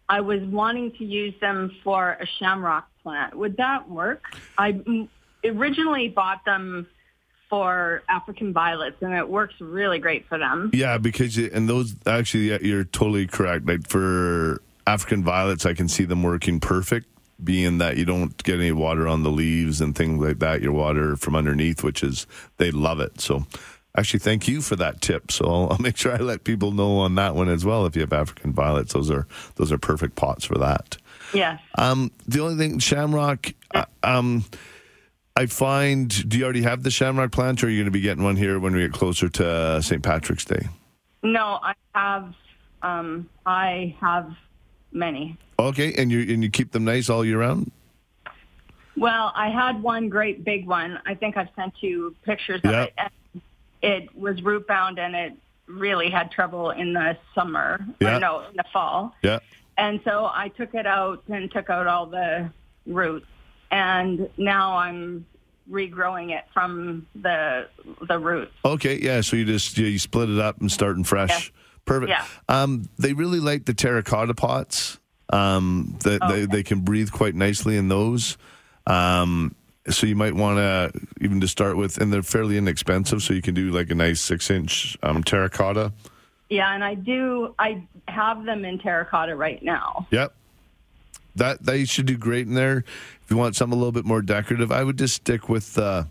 I was wanting to use them for a shamrock plant. Would that work? I originally bought them for African violets, and it works really great for them. Yeah, because you, and those actually, yeah, you're totally correct. Like for African violets, I can see them working perfect, being that you don't get any water on the leaves and things like that. Your water from underneath, which is they love it. So, actually, thank you for that tip. So I'll, I'll make sure I let people know on that one as well. If you have African violets, those are those are perfect pots for that. Yes. Um, the only thing, Shamrock, uh, um, I find, do you already have the Shamrock plant, or are you going to be getting one here when we get closer to uh, St. Patrick's Day? No, I have. Um, I have many. Okay, and you and you keep them nice all year round. Well, I had one great big one. I think I've sent you pictures of Yep. it. It was root bound, and it really had trouble in the summer. Yeah. Or no, in the fall. Yeah. And so I took it out and took out all the roots, and now I'm regrowing it from the the roots. Okay, yeah. So you just you, split it up and starting fresh. Perfect. Yeah. Um, they really like the terracotta pots. Um, that they, they can breathe quite nicely in those. Um, so you might want to even to start with, and they're fairly inexpensive. So you can do like a nice six inch um, terracotta. Yeah, and I do. I have them in terracotta right now. Yep. That they should do great in there. If you want something a little bit more decorative, I would just stick with uh,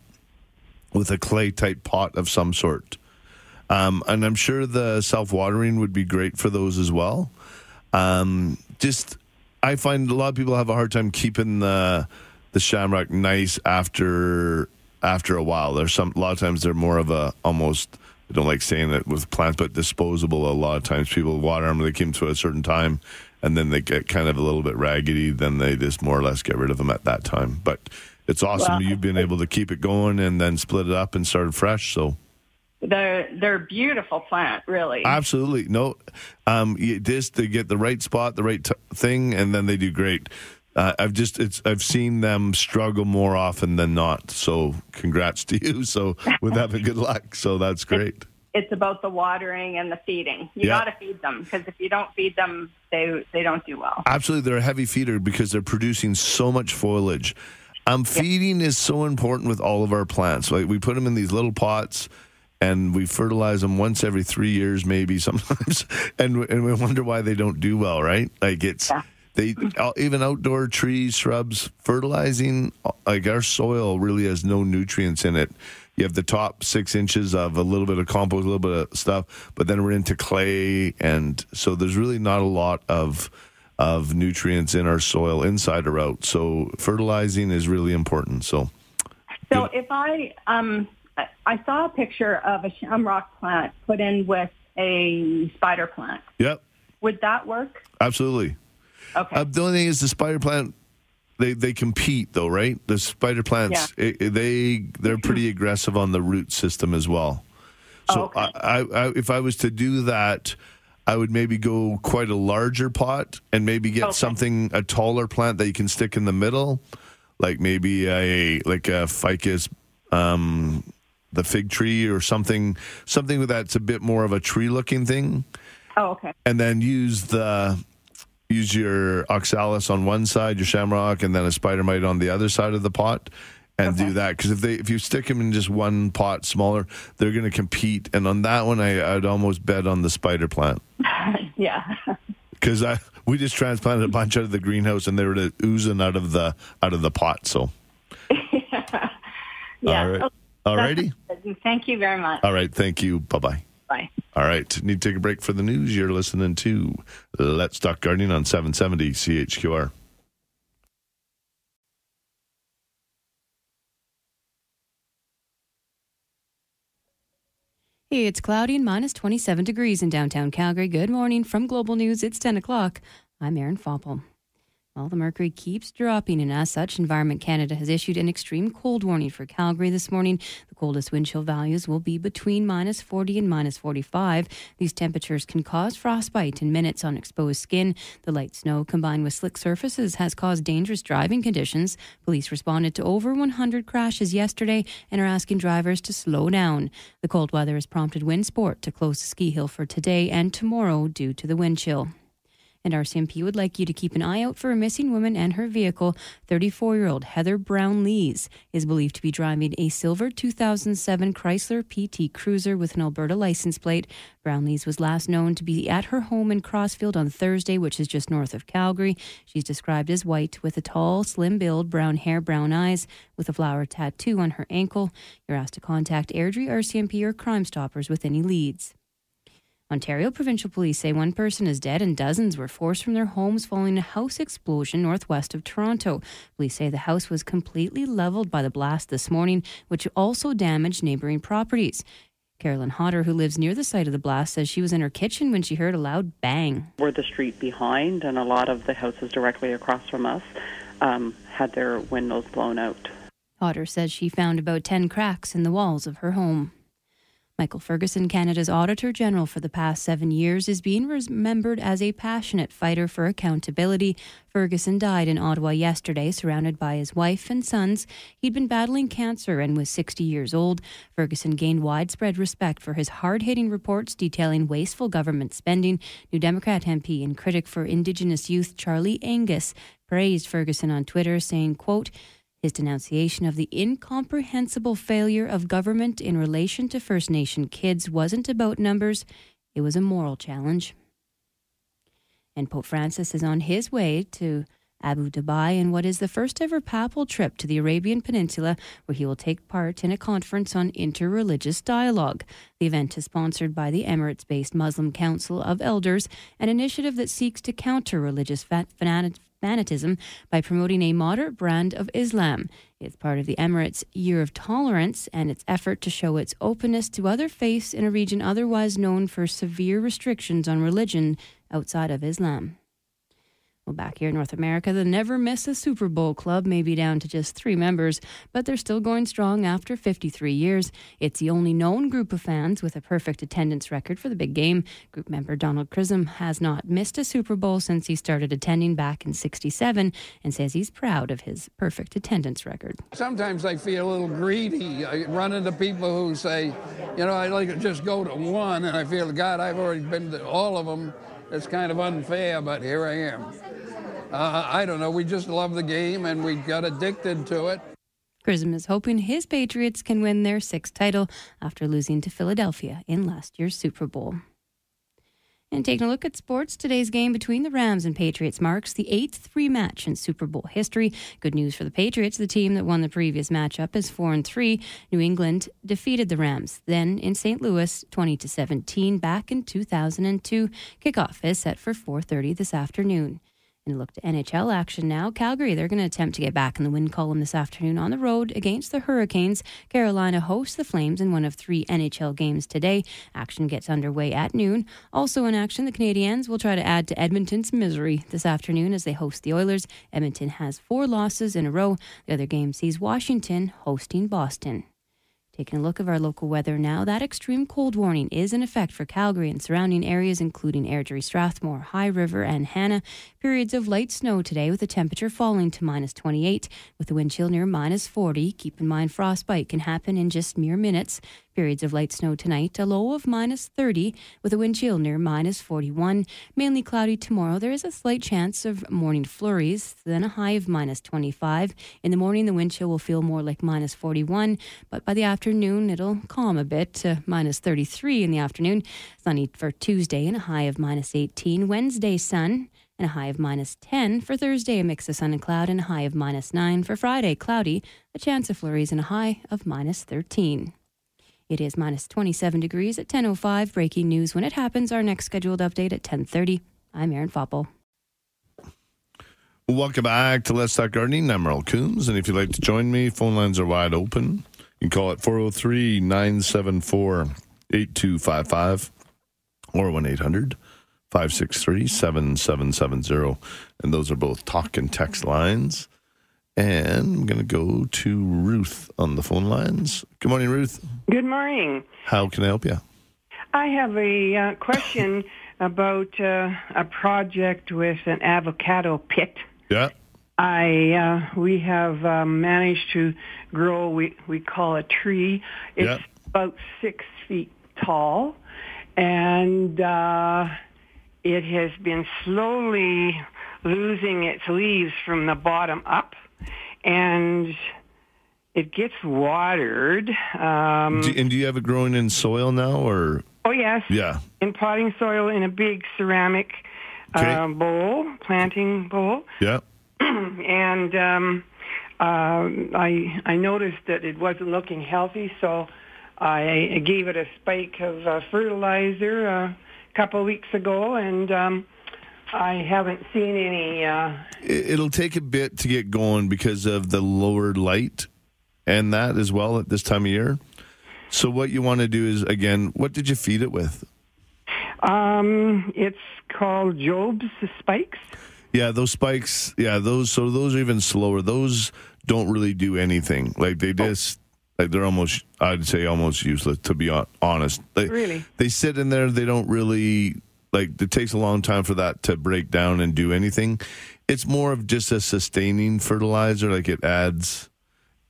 with a clay type pot of some sort. Um, and I'm sure the self watering would be great for those as well. Um, just I find a lot of people have a hard time keeping the the shamrock nice after after a while. There's some a lot of times they're more of a almost I don't like saying it with plants, but disposable. A lot of times people water them, and they them to a certain time, and then they get kind of a little bit raggedy. Then they just more or less get rid of them at that time. But it's awesome you've been able to keep it going and then split it up and start fresh. So They're they're a beautiful plant, really. absolutely no, um, you just to get the right spot, the right t- thing, and then they do great. Uh, I've just it's I've seen them struggle more often than not. So congrats to you. So with having good luck. So that's great. it's about the watering and the feeding. You Yeah. got to feed them because if you don't feed them, they they don't do well. Absolutely, they're a heavy feeder because they're producing so much foliage. Um, feeding is so important with all of our plants. Like we put them in these little pots, and we fertilize them once every three years, maybe sometimes, and and we wonder why they don't do well. Right? Like it's they even outdoor trees, shrubs, fertilizing. Like our soil really has no nutrients in it. You have the top six inches of a little bit of compost, a little bit of stuff, but then we're into clay, and so there's really not a lot of of nutrients in our soil, inside or out. So fertilizing is really important. So So if I um I saw a picture of a shamrock plant put in with a spider plant. Yep, Would that work? absolutely. Okay. Uh, the only thing is the spider plant. They they compete though, right? The spider plants. it- it- they they're pretty aggressive on the root system as well. So I, I, I, if I was to do that, I would maybe go quite a larger pot and maybe get something a taller plant that you can stick in the middle, like maybe a like a ficus, um, the fig tree or something something that's a bit more of a tree looking thing Oh, okay. and then use the use your oxalis on one side, your shamrock, and then a spider mite on the other side of the pot, and do that. Because if they if you stick them in just one pot smaller, they're going to compete. And on that one, I, I'd almost bet on the spider plant yeah. because I we just transplanted a bunch out of the greenhouse and they were oozing out of the out of the pot. So Yeah. all right, Okay. all righty, Thank you very much. all right. Thank you. Bye bye. Bye. All right. Need to take a break for the news. You're listening to Let's Talk Gardening on 770 CHQR. Hey, it's cloudy and minus 27 degrees in downtown Calgary. Good morning from Global News. It's 10 o'clock. I'm Erin Foppel. Well, the mercury keeps dropping, and as such, Environment Canada has issued an extreme cold warning for Calgary this morning. The coldest wind chill values will be between minus 40 and minus 45. These temperatures can cause frostbite in minutes on exposed skin. The light snow combined with slick surfaces has caused dangerous driving conditions. Police responded to over 100 crashes yesterday and are asking drivers to slow down. The cold weather has prompted WinSport to close the ski hill for today and tomorrow due to the wind chill. And RCMP would like you to keep an eye out for a missing woman and her vehicle. 34 year old Heather Brownlees is believed to be driving a silver 2007 Chrysler PT Cruiser with an Alberta license plate. Brownlees was last known to be at her home in Crossfield on Thursday, which is just north of Calgary. She's described as white with a tall, slim build, brown hair, brown eyes, with a flower tattoo on her ankle. You're asked to contact Airdrie RCMP or Crime Stoppers with any leads. Ontario Provincial Police say one person is dead and dozens were forced from their homes following a house explosion northwest of Toronto. Police say the house was completely leveled by the blast this morning, which also damaged neighboring properties. Carolyn Hodder, who lives near the site of the blast, says she was in her kitchen when she heard a loud bang. We're the street behind, and a lot of the houses directly across from us um, had their windows blown out. Hodder says she found about 10 cracks in the walls of her home. Michael Ferguson, Canada's Auditor General for the past seven years, is being remembered as a passionate fighter for accountability. Ferguson died in Ottawa yesterday, surrounded by his wife and sons. He'd been battling cancer and was 60 years old. Ferguson gained widespread respect for his hard hitting reports detailing wasteful government spending. New Democrat MP and critic for Indigenous youth Charlie Angus praised Ferguson on Twitter, saying, quote, his denunciation of the incomprehensible failure of government in relation to First Nation kids wasn't about numbers, it was a moral challenge. And Pope Francis is on his way to Abu Dhabi in what is the first ever papal trip to the Arabian Peninsula, where he will take part in a conference on interreligious dialogue. The event is sponsored by the Emirates based Muslim Council of Elders, an initiative that seeks to counter religious fanat- fanatism by promoting a moderate brand of Islam. It's part of the Emirates' Year of Tolerance and its effort to show its openness to other faiths in a region otherwise known for severe restrictions on religion outside of Islam. Well, back here in North America, the Never Miss a Super Bowl club may be down to just three members, but they're still going strong after 53 years. It's the only known group of fans with a perfect attendance record for the big game. Group member Donald Chisholm has not missed a Super Bowl since he started attending back in 67 and says he's proud of his perfect attendance record. Sometimes I feel a little greedy. I run into people who say, you know, I'd like to just go to one, and I feel, God, I've already been to all of them. It's kind of unfair, but here I am. Uh, I don't know. We just love the game and we got addicted to it. Chisholm is hoping his Patriots can win their sixth title after losing to Philadelphia in last year's Super Bowl. And taking a look at sports, today's game between the Rams and Patriots marks the eighth rematch in Super Bowl history. Good news for the Patriots, the team that won the previous matchup is four and three. New England defeated the Rams then in St. Louis, twenty to seventeen, back in two thousand and two. Kickoff is set for four thirty this afternoon. And look to NHL action now. Calgary, they're going to attempt to get back in the win column this afternoon on the road against the Hurricanes. Carolina hosts the Flames in one of three NHL games today. Action gets underway at noon. Also in action, the Canadiens will try to add to Edmonton's misery this afternoon as they host the Oilers. Edmonton has four losses in a row. The other game sees Washington hosting Boston. Taking a look at our local weather now, that extreme cold warning is in effect for Calgary and surrounding areas, including Airdrie, Strathmore, High River, and Hanna. Periods of light snow today with the temperature falling to minus 28, with the wind chill near minus 40. Keep in mind, frostbite can happen in just mere minutes. Periods of light snow tonight, a low of minus 30, with a wind chill near minus 41. Mainly cloudy tomorrow. There is a slight chance of morning flurries, then a high of minus 25. In the morning, the wind chill will feel more like minus 41, but by the afternoon, it'll calm a bit to minus 33 in the afternoon. Sunny for Tuesday and a high of minus 18. Wednesday, sun and a high of minus 10. For Thursday, a mix of sun and cloud and a high of minus 9. For Friday, cloudy, a chance of flurries and a high of minus 13. It is minus 27 degrees at 10.05. Breaking news when it happens. Our next scheduled update at 10.30. I'm Erin Foppel. Welcome back to Let's Talk Gardening. I'm Merle Coombs. And if you'd like to join me, phone lines are wide open. You can call it 403 974 8255 or 1 800 563 7770. And those are both talk and text lines. And I'm going to go to Ruth on the phone lines. Good morning, Ruth. Good morning. How can I help you? I have a uh, question about uh, a project with an avocado pit. Yeah. I uh, we have uh, managed to grow. We we call a tree. It's Yeah. about six feet tall, and uh, it has been slowly losing its leaves from the bottom up, and it gets watered. Um, Do, and do you have it growing in soil now, or oh yes, yeah? in potting soil in a big ceramic Okay. uh, bowl, planting bowl. Yeah. and um, uh, I I noticed that it wasn't looking healthy, so I gave it a spike of uh, fertilizer a couple of weeks ago, and um, I haven't seen any. Uh, It- It'll take a bit to get going because of the lower light and that as well at this time of year. So what you want to do is again, what did you feed it with? um, it's called Jobe's spikes. Yeah, those spikes. Yeah, those. So those are even slower. Those don't really do anything. Like they just, like they're almost. I'd say almost useless. To be honest, they, Really? they sit in there. They don't really like. It takes a long time for that to break down and do anything. It's more of just a sustaining fertilizer. Like it adds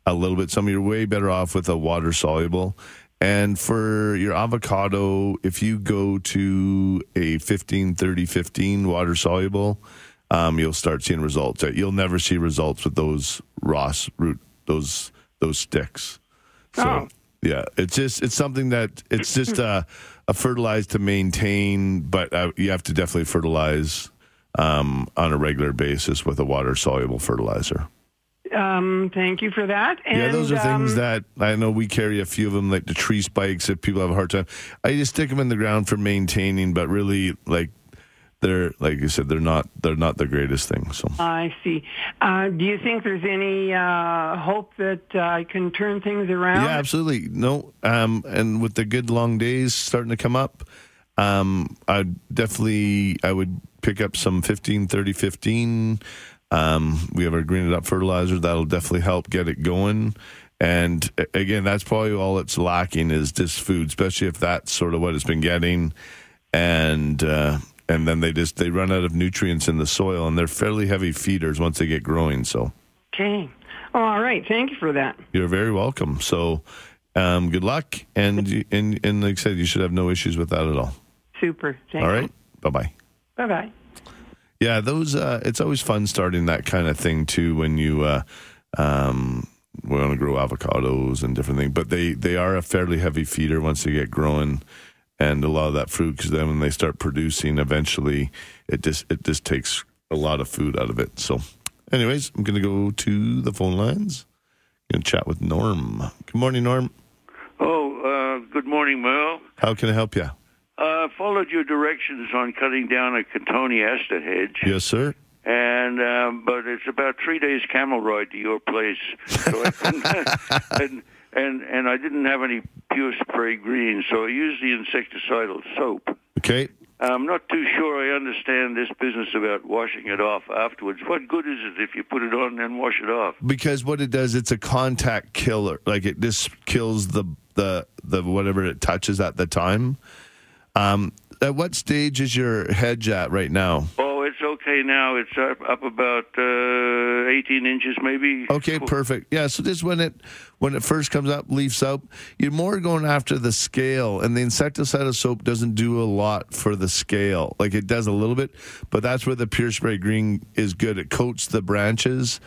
a little bit. Some of you're way better off with a water soluble. And for your avocado, if you go to a 15 30 15 water soluble, um, you'll start seeing results. Uh, You'll never see results with those Ross root those those sticks. So Oh. yeah, it's just it's something that it's just a, a fertilize to maintain, but uh, you have to definitely fertilize um, on a regular basis with a water soluble fertilizer. Um, thank you for that. And, yeah, those are things um, that I know we carry a few of them, like the tree spikes If people have a hard time. I just stick them in the ground for maintaining, but really, like they're like you said, they're not they're not the greatest thing. So I see. Uh, do you think there's any uh, hope that uh, I can turn things around? yeah, absolutely no. Um, and with the good long days starting to come up, um, I definitely I would pick up some 15, 30, 15. Um, we have our green it up fertilizer that'll definitely help get it going. And again, that's probably all it's lacking is just food, especially if that's sort of what it's been getting. And uh, and then they just they run out of nutrients in the soil, and they're fairly heavy feeders once they get growing. So Okay. All right. Thank you for that. you're very welcome. So um, good luck, and and and like I said, you should have no issues with that at all. Super. Thank all right, bye bye. Bye bye. Yeah, those. Uh, it's always fun starting that kind of thing too when you uh, um, we want to grow avocados and different things. But they they are a fairly heavy feeder once they get growing, and a lot of that fruit because then when they start producing, eventually it just it just takes a lot of food out of it. So, anyways, I'm gonna go to the phone lines. gonna chat with Norm. Good morning, Norm. Oh, uh, good morning, mel How can I help you? Uh, followed your directions on cutting down a cotoneaster hedge, Yes, sir. and um, but it's about three days camel ride to your place. So I and and and I didn't have any pure spray green, so I use the insecticidal soap. Okay. I'm not too sure I understand this business about washing it off afterwards. What good is it if you put it on and then wash it off? Because what it does, it's a contact killer. Like it just kills the the the whatever it touches at the time. Um, at what stage is your hedge at right now? Oh, okay now. It's up, up about uh, 18 inches, maybe. Okay, perfect. Yeah, so this when it when it first comes up, leaves out, you're more going after the scale, and the insecticidal soap doesn't do a lot for the scale. Like it does a little bit, but that's where the pure spray green is good. It coats the branches.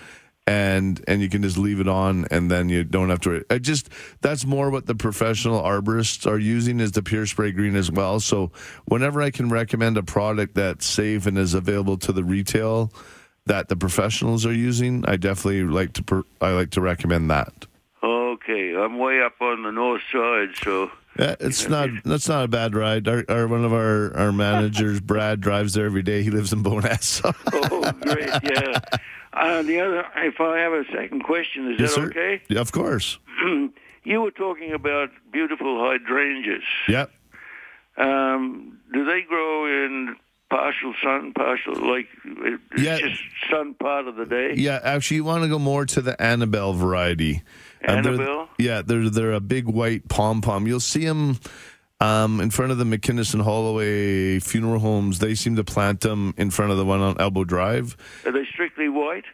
And and you can just leave it on, and then you don't have to. I just that's more what the professional arborists are using is the pure spray green as well. So whenever I can recommend a product that's safe and is available to the retail that the professionals are using, I definitely like to. Per, I like to recommend that. Okay, I'm way up on the north side, so Yeah, it's not. That's not a bad ride. Our, our one of our our managers, Brad, drives there every day. He lives in Bowness. oh, great, yeah. Uh, the other, if I have a second question, is yes, that sir. okay? Yeah, of course. you were talking about beautiful hydrangeas. Yep. Um, do they grow in partial sun, partial like Yeah. just sun part of the day? Yeah, actually, you want to go more to the Annabelle variety. And they're- Annabelle? yeah, they're they're a big white pom pom. You'll see them um, in front of the McInnis and Holloway funeral homes. They seem to plant them in front of the one on Elbow Drive. Are they strictly white?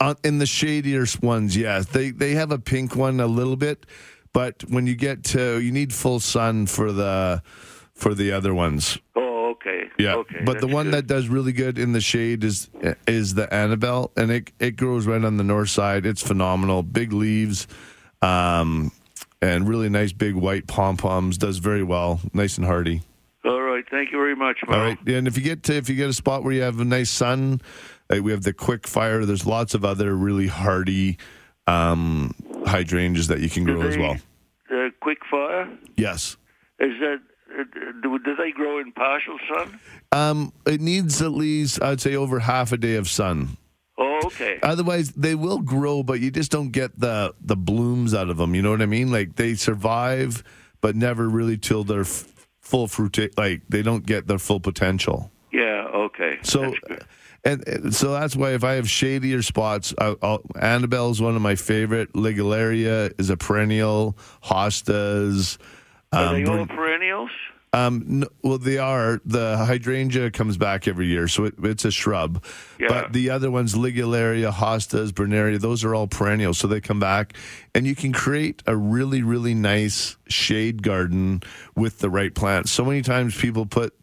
Uh, in the shadier ones, yes, they they have a pink one a little bit, but when you get to you need full sun for the for the other ones. Oh, okay. Yeah, Okay. but the one good. that does really good in the shade is is the Annabelle, and it it grows right on the north side. It's phenomenal, big leaves, um, and really nice big white pom poms. Does very well, nice and hardy. All right. Thank you very much, Mo. All right, and if you get to if you get a spot where you have a nice sun, like we have the quick fire. There's lots of other really hardy um, hydrangeas that you can grow do as well. The quick fire? Yes. Is that uh, do, do they grow in partial sun? Um, it needs at least, I'd say, over half a day of sun. Oh, okay. Otherwise, they will grow, but you just don't get the the blooms out of them. You know what I mean? Like they survive, but never really till they're f- full fruit. Like they don't get their full potential. Yeah. Okay. So, and, and so that's why if I have shadier spots, I, I'll, Annabelle is one of my favorite. Ligularia is a perennial. Hostas. Are um, they all perennials? Um, no, well, they are. The hydrangea comes back every year, so it, it's a shrub. Yeah. But the other ones, Ligularia, Hostas, Brunnera, those are all perennials, so they come back, and you can create a really, really nice shade garden with the right plants. So many times people put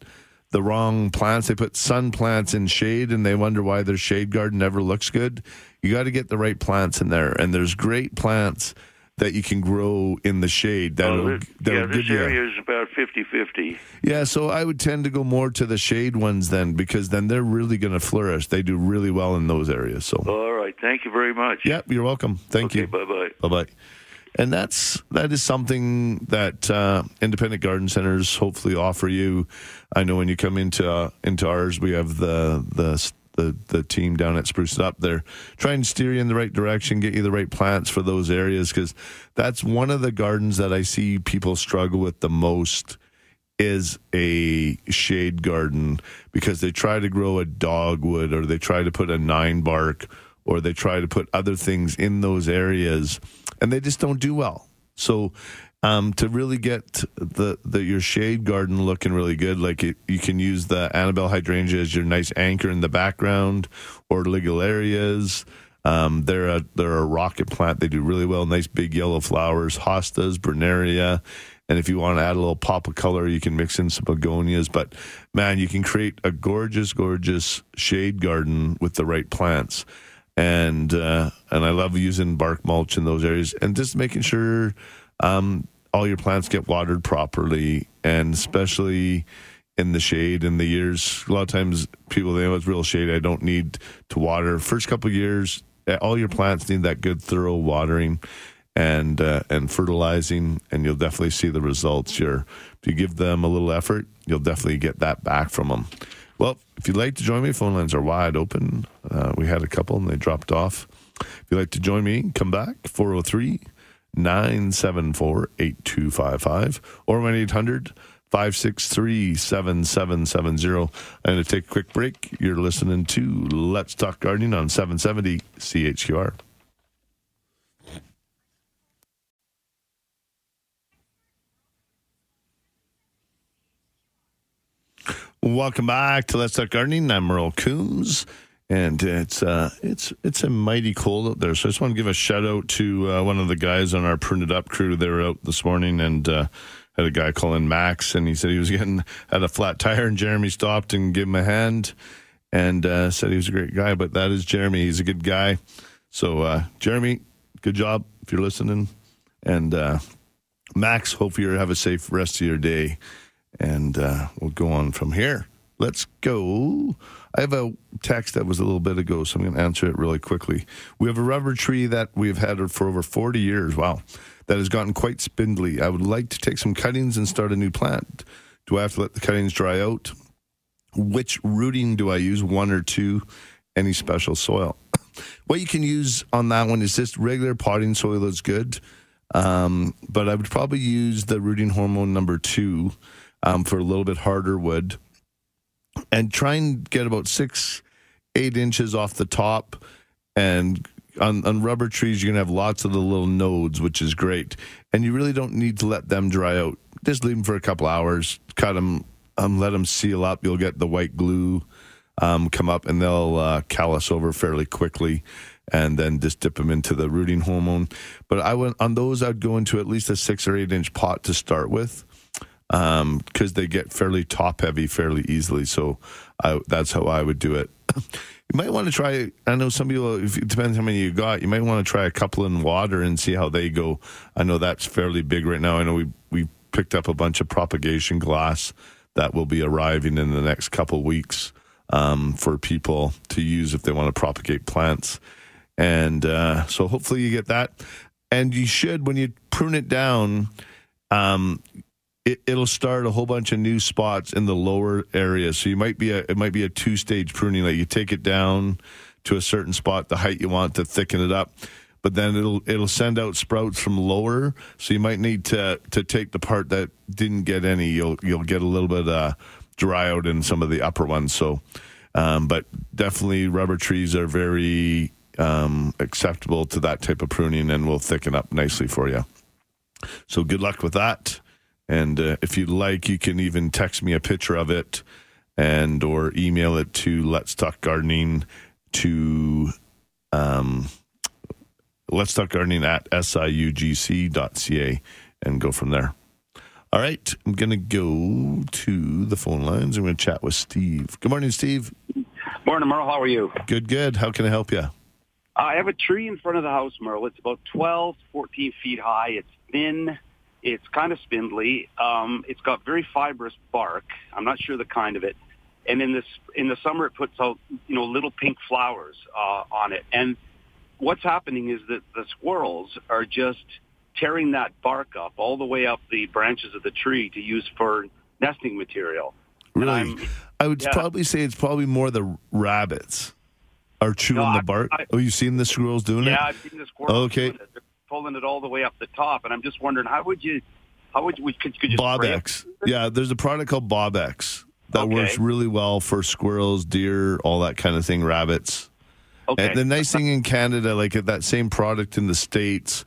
the wrong plants. They put sun plants in shade, and they wonder why their shade garden never looks good. You got to get the right plants in there, and there's great plants that you can grow in the shade that'll, Oh, that'll yeah, this give you. a- area is about 50-50. yeah, so I would tend to go more to the shade ones then, because then they're really going to flourish. They do really well in those areas. So, All right. Thank you very much. yep, you're welcome. Thank you. Bye bye. Bye bye. And that's that is something that uh, independent garden centers hopefully offer you. I know when you come into uh, into ours, we have the the the the team down at Spruce Up. They're trying to steer you in the right direction, get you the right plants for those areas because that's one of the gardens that I see people struggle with the most is a shade garden because they try to grow a dogwood or they try to put a nine bark or they try to put other things in those areas and they just don't do well. So um, to really get the, the your shade garden looking really good, like it, you can use the Annabelle hydrangea as your nice anchor in the background, or ligularias. Um, they're a they're a rocket plant. They do really well. Nice big yellow flowers. Hostas, Brunnera, and if you want to add a little pop of color, you can mix in some begonias. But man, you can create a gorgeous, gorgeous shade garden with the right plants. And uh, and I love using bark mulch in those areas, and just making sure um, all your plants get watered properly, and especially in the shade in the years. A lot of times people think, oh, it's real shade. I don't need to water. First couple years, eh, all your plants need that good, thorough watering and uh, and fertilizing, and you'll definitely see the results. You're, if you give them a little effort, you'll definitely get that back from them. Well, if you'd like to join me, phone lines are wide open. Uh, we had a couple and they dropped off. If you'd like to join me, come back 403 974 8255 or 1 800 563 7770. I'm going to take a quick break. You're listening to Let's Talk Gardening on 770 CHQR. Welcome back to Let's Talk Gardening. I'm Merle Coombs, and it's uh, it's it's a mighty cold out there. So I just want to give a shout out to uh, one of the guys on our Pruned Up crew. They were out this morning and uh, had a guy calling Max, and he said he was getting had a flat tire, and Jeremy stopped and gave him a hand, and uh, said he was a great guy. But that is Jeremy. He's a good guy. So uh, Jeremy, good job if you're listening, and uh, Max, hope you have a safe rest of your day and we'll go on from here. Let's go. I have a text that was a little bit ago, so I'm going to answer it really quickly. We have a rubber tree that we've had for over 40 years. Wow. That has gotten quite spindly. I would like to take some cuttings and start a new plant. Do I have to let the cuttings dry out? Which rooting do I use? One or two? Any special soil? What you can use on that one is just regular potting soil is good. Um, but I would probably use the rooting hormone number two um, for a little bit harder wood, and try and get about six, eight inches off the top. And on, on rubber trees, you're gonna have lots of the little nodes, which is great. And you really don't need to let them dry out. Just leave them for a couple hours, cut them, um, let them seal up. You'll get the white glue um, come up, and they'll uh, callus over fairly quickly and then just dip them into the rooting hormone. But I went on those. I'd go into at least a six or eight inch pot to start with, because um, they get fairly top heavy fairly easily. So I, that's how I would do it. you might want to try. I know some people. If it depends how many you got, you might want to try a couple in water and see how they go. I know that's fairly big right now. I know we we picked up a bunch of propagation glass that will be arriving in the next couple weeks um, for people to use if they want to propagate plants. And uh, so hopefully you get that. And you should, when you prune it down, um, it, will start a whole bunch of new spots in the lower area. So you might be a it might be a two stage pruning. Like you take it down to a certain spot, the height you want to thicken it up, but then it'll it'll send out sprouts from lower. So you might need to to take the part that didn't get any. You'll you'll get a little bit uh, dry out in some of the upper ones. So, um, but definitely rubber trees are very um, acceptable to that type of pruning and will thicken up nicely for you. So good luck with that. And uh, if you'd like, you can even text me a picture of it and or email it to Let's Talk Gardening to um, Let's Talk Gardening at siugc.ca and go from there. All right, I'm going to go to the phone lines. I'm going to chat with Steve. Good morning, Steve. Morning, Merle. How are you? Good, good. How can I help you? I have a tree in front of the house, Merle. It's about 12 14 feet high. It's thin. It's kind of spindly. Um, it's got very fibrous bark. I'm not sure the kind of it. And in this in the summer, it puts out you know little pink flowers uh, on it. And what's happening is that the squirrels are just tearing that bark up all the way up the branches of the tree to use for nesting material. Really, I would yeah. probably say it's probably more the rabbits are chewing No, the bark. I- oh, you've seen the squirrels doing yeah, it? Yeah, I've seen the squirrels Okay. doing it. They're pulling it all the way up the top, and I'm just wondering how would you, how would you, could, could you it? Bobbex. Yeah, there's a product called Bobbex that Okay. works really well for squirrels, deer, all that kind of thing, rabbits. Okay. And the nice thing in Canada, like that same product in the States,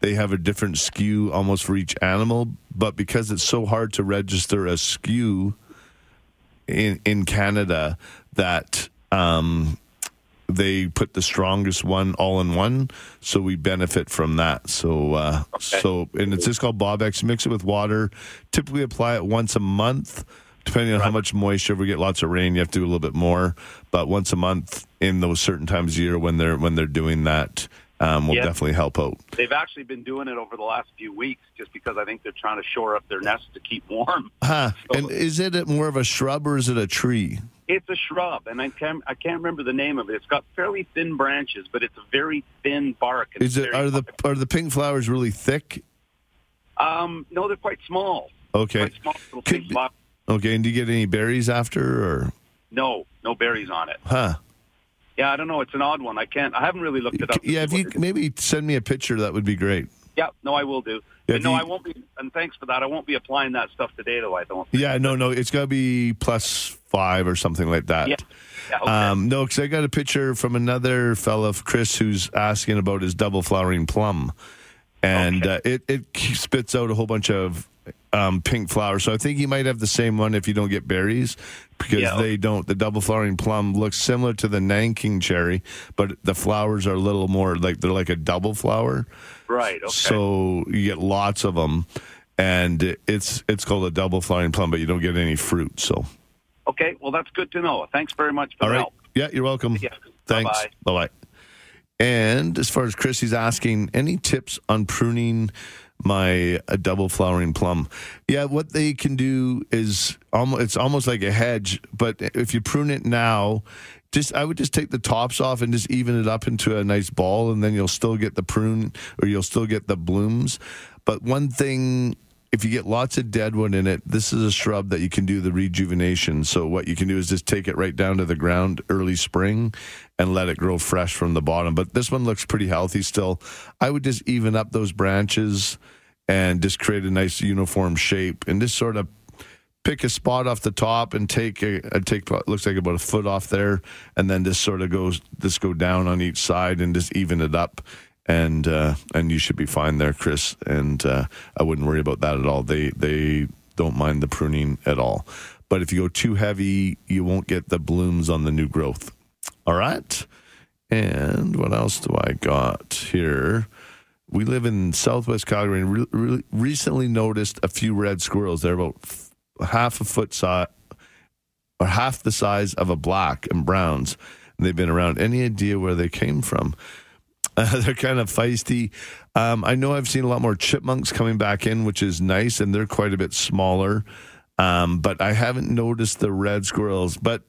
they have a different SKU almost for each animal. But because it's so hard to register a SKU in in Canada, that um, they put the strongest one all in one, so we benefit from that. So, uh, so and it's just called Bobbex. Mix it with water. Typically, apply it once a month. Depending on how much moisture, if we get lots of rain, you have to do a little bit more. But once a month in those certain times of year when they're when they're doing that, um, will Yeah. definitely help out. They've actually been doing it over the last few weeks, just because I think they're trying to shore up their nest to keep warm. Huh. And is it more of a shrub or is it a tree? It's a shrub, and I can't I can't remember the name of it. It's got fairly thin branches, but it's a very thin bark. Is it are the are the pink flowers really thick? Um, no, they're quite small. Okay. Quite small pink. Okay, and do you get any berries after or No, no berries on it. Huh. Yeah, I don't know. It's an odd one. I can't. I haven't really looked it up. Yeah, if you maybe send me a picture, that would be great. Yeah, no, I will do. Yeah, no, I won't be. And thanks for that. I won't be applying that stuff today, though. I don't. Yeah, no, no, it's got to be plus five or something like that. Yeah. Yeah, okay. Um, no, because I got a picture from another fella, Chris, who's asking about his double flowering plum, and uh, it it spits out a whole bunch of um, pink flowers. So I think you might have the same one if you don't get berries, because Yeah. they don't. The double flowering plum looks similar to the Nanking cherry, but the flowers are a little more like they're like a double flower. Right. Okay. So you get lots of them, and it's it's called a double flowering plum, but you don't get any fruit. So. okay. Well, that's good to know. Thanks very much for All the help. Yeah, you're welcome. Yeah. Thanks. Bye bye. And as far as Chrissy's asking, any tips on pruning my a double flowering plum? Yeah, what they can do is almost it's almost like a hedge, but if you prune it now, just I would just take the tops off and just even it up into a nice ball, and then you'll still get the prune or you'll still get the blooms. But one thing if you get lots of deadwood in it, this is a shrub that you can do the rejuvenation. So what you can do is just take it right down to the ground early spring and let it grow fresh from the bottom. But this one looks pretty healthy still. I would just even up those branches and just create a nice uniform shape and just sort of pick a spot off the top and take a, take looks like about a foot off there and then just sort of goes just go down on each side and just even it up and uh, and you should be fine there, Chris. And uh, I wouldn't worry about that at all. They they don't mind the pruning at all. But if you go too heavy, you won't get the blooms on the new growth. All right. And what else do I got here? We live in Southwest Calgary and re- re- recently noticed a few red squirrels. They're about half a foot size or half the size of a black and browns. And they've been around. Any idea where they came from? Uh, they're kind of feisty. Um, I know I've seen a lot more chipmunks coming back in, which is nice, and they're quite a bit smaller. Um, but I haven't noticed the red squirrels. But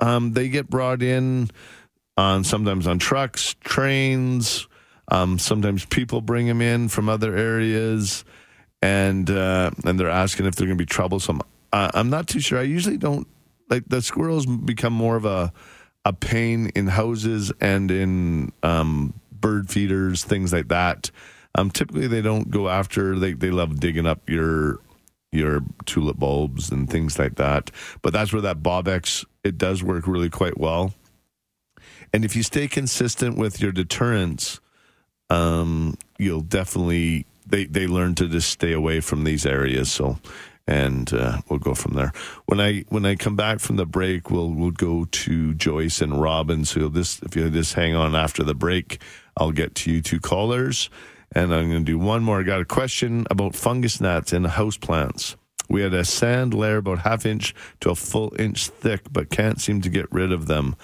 um, they get brought in on sometimes on trucks, trains. Um, sometimes people bring them in from other areas, and uh, and they're asking if they're going to be troublesome. Uh, I'm not too sure. I usually don't like the squirrels become more of a a pain in houses and in um, bird feeders, things like that. Um, typically, they don't go after. They they love digging up your your tulip bulbs and things like that. But that's where that Bobbex it does work really quite well. And if you stay consistent with your deterrence, um, you'll definitely they they learn to just stay away from these areas. So, and uh, we'll go from there. When I when I come back from the break, we'll we'll go to Joyce and Robin. So just if you just hang on after the break, I'll get to you two callers, and I'm going to do one more. I got a question about fungus gnats in house plants. We had a sand layer about half inch to a full inch thick, but can't seem to get rid of them.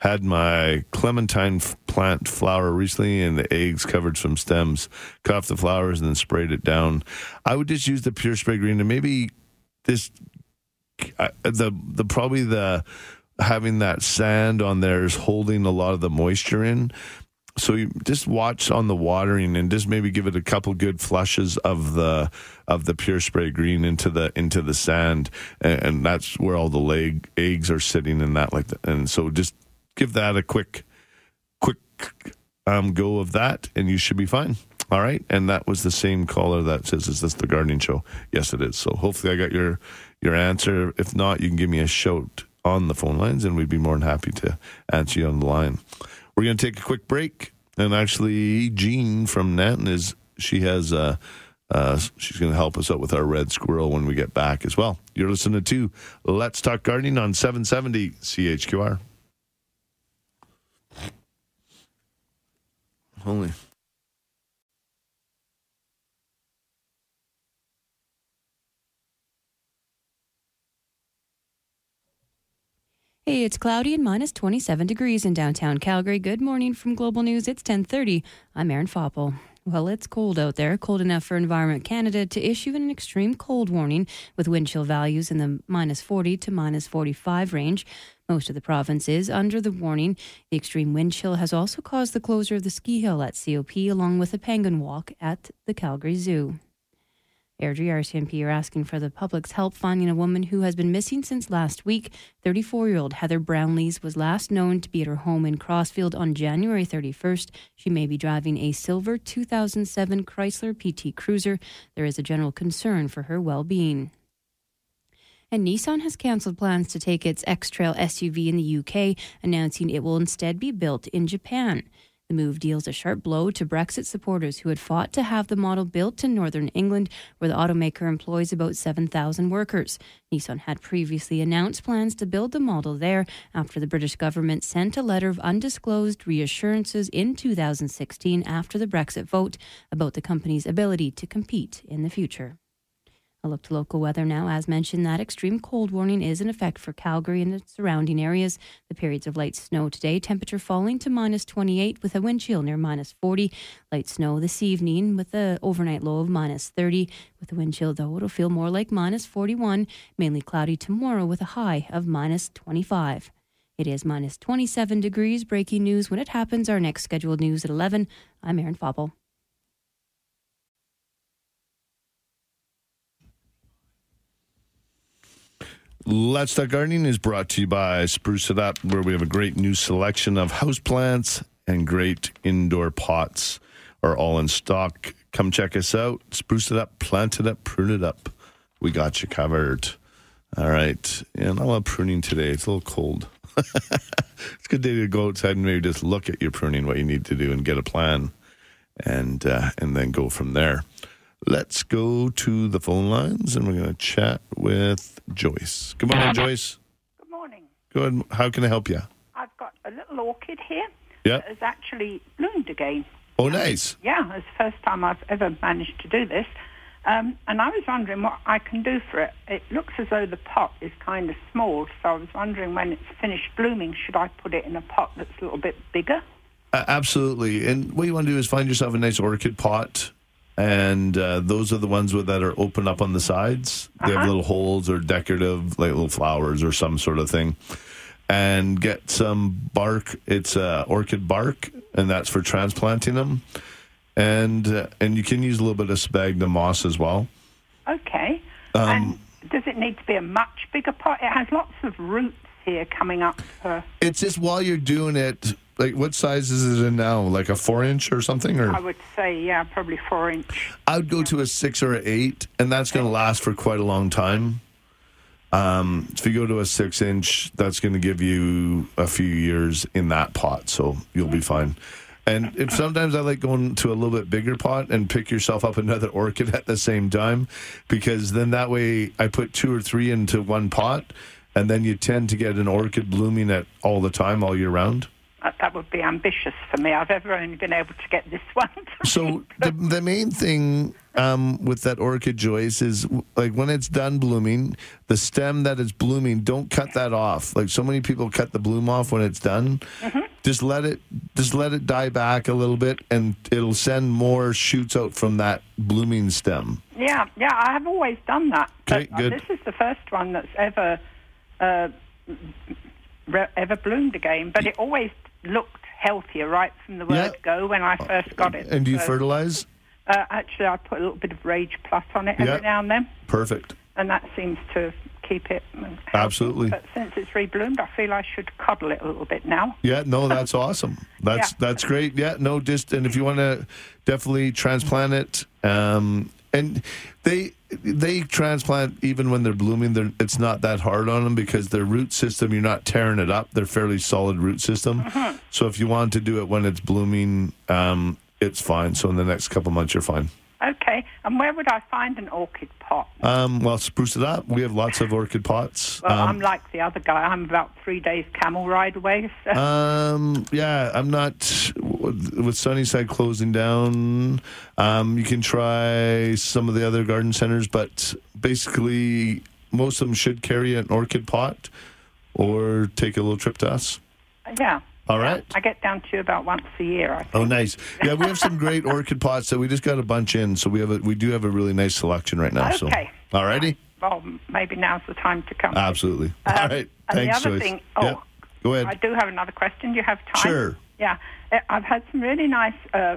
Had my clementine plant flower recently, and the eggs covered some stems. Cut off the flowers and then sprayed it down. I would just use the pure spray green and maybe this I- the the probably the having that sand on there is holding a lot of the moisture in. So you just watch on the watering and just maybe give it a couple good flushes of the of the pure spray green into the into the sand, and, and that's where all the leg eggs are sitting in that like that. And so just give that a quick quick um, go of that, and you should be fine. All right, and that was the same caller that says, "Is this the gardening show?" Yes, it is. So hopefully, I got your your answer. If not, you can give me a shout on the phone lines, and we'd be more than happy to answer you on the line. We're going to take a quick break, and actually, Jean from Nanton is she has uh, uh, she's going to help us out with our red squirrel when we get back as well. You're listening to Let's Talk Gardening on 770 CHQR. Holy. Hey, it's cloudy and minus 27 degrees in downtown Calgary. Good morning from Global News. It's 10:30. I'm Erin Foppel. Well, it's cold out there, cold enough for Environment Canada to issue an extreme cold warning with wind chill values in the minus 40 to minus 45 range. Most of the province is under the warning. The extreme wind chill has also caused the closure of the ski hill at COP along with the penguin walk at the Calgary Zoo. Airdrie RCMP are asking for the public's help finding a woman who has been missing since last week. 34 year old Heather Brownlees was last known to be at her home in Crossfield on January 31st. She may be driving a silver 2007 Chrysler PT Cruiser. There is a general concern for her well being. And Nissan has cancelled plans to take its X Trail SUV in the UK, announcing it will instead be built in Japan. The move deals a sharp blow to Brexit supporters who had fought to have the model built in northern England, where the automaker employs about 7,000 workers. Nissan had previously announced plans to build the model there after the British government sent a letter of undisclosed reassurances in 2016 after the Brexit vote about the company's ability to compete in the future. A look to local weather now. As mentioned, that extreme cold warning is in effect for Calgary and its surrounding areas. The periods of light snow today, temperature falling to minus 28 with a wind chill near minus 40. Light snow this evening with a overnight low of minus 30. With the wind chill, though, it'll feel more like minus 41. Mainly cloudy tomorrow with a high of minus 25. It is minus 27 degrees. Breaking news when it happens. Our next scheduled news at 11. I'm Erin Foppel. Let's Talk Gardening is brought to you by Spruce It Up, where we have a great new selection of houseplants and great indoor pots are all in stock. Come check us out. Spruce it up, plant it up, prune it up. We got you covered. All right. And I love pruning today. It's a little cold. it's a good day to go outside and maybe just look at your pruning, what you need to do, and get a plan, and uh, and then go from there. Let's go to the phone lines, and we're going to chat with Joyce. Good morning, Joyce. Good morning. Good. How can I help you? I've got a little orchid here Yeah. that has actually bloomed again. Oh, nice. Yeah, it's the first time I've ever managed to do this. Um, and I was wondering what I can do for it. It looks as though the pot is kind of small, so I was wondering when it's finished blooming, should I put it in a pot that's a little bit bigger? Uh, absolutely. And what you want to do is find yourself a nice orchid pot. And uh, those are the ones with, that are open up on the sides. They have little holes or decorative, like little flowers or some sort of thing. And get some bark. It's uh, orchid bark, and that's for transplanting them. And uh, and you can use a little bit of sphagnum moss as well. Okay. Um, Does it need to be a much bigger pot? It has lots of roots here coming up. Uh, it's just while you're doing it, like what size is it in now? Like a four inch or something? Or I would say, yeah, probably four inch. I would go to a six or an eight, and that's going to last for quite a long time. Um, if you go to a six inch, that's going to give you a few years in that pot, so you'll be fine. And if sometimes I like going to a little bit bigger pot and pick yourself up another orchid at the same time, because then that way I put two or three into one pot, and then you tend to get an orchid blooming at all the time, all year round. Uh, that would be ambitious for me. I've ever only been able to get this one. So the the main thing um, with that orchid, Joyce, is like when it's done blooming, the stem that is blooming, don't cut that off. Like so many people cut the bloom off when it's done. Just let it just let it die back a little bit, and it'll send more shoots out from that blooming stem. Yeah, yeah, I have always done that. Okay, uh, good. This is the first one that's ever uh, re- ever bloomed again, but it always looked healthier right from the word Yeah. go when I first got it. And do you So, fertilize? Uh, actually, I put a little bit of Rage Plus on it every Yeah. now and then, Perfect. and that seems to keep it. healthy. Absolutely. But since it's rebloomed, I feel I should cuddle it a little bit now. Yeah, no, that's awesome. That's Yeah. that's great. Yeah, no, just and if you want to definitely transplant it, um, and they they transplant even when they're blooming. They're, it's not that hard on them because their root system you're not tearing it up. They're fairly solid root system. Mm-hmm. So if you want to do it when it's blooming, um, it's fine. So in the next couple months, you're fine. Okay, and where would I find an orchid pot? Um, well, spruce it up. We have lots of orchid pots. Well, Um, I'm like the other guy. I'm about three days camel ride away. So. Um, yeah, I'm not with Sunnyside closing down. Um, you can try some of the other garden centers, but basically, most of them should carry an orchid pot or take a little trip to us. yeah. All right. I get down to you about once a year. I think. Oh, nice. Yeah, we have some great orchid pots that we just got a bunch in, so we have a we do have a really nice selection right now. Okay. So, all righty. Well, maybe now's the time to come. Absolutely. Um, all right. and the other Joyce. thing- oh, Yeah. Go ahead. I do have another question. Do you have time? Sure. Yeah. Uh, I've had some really nice uh,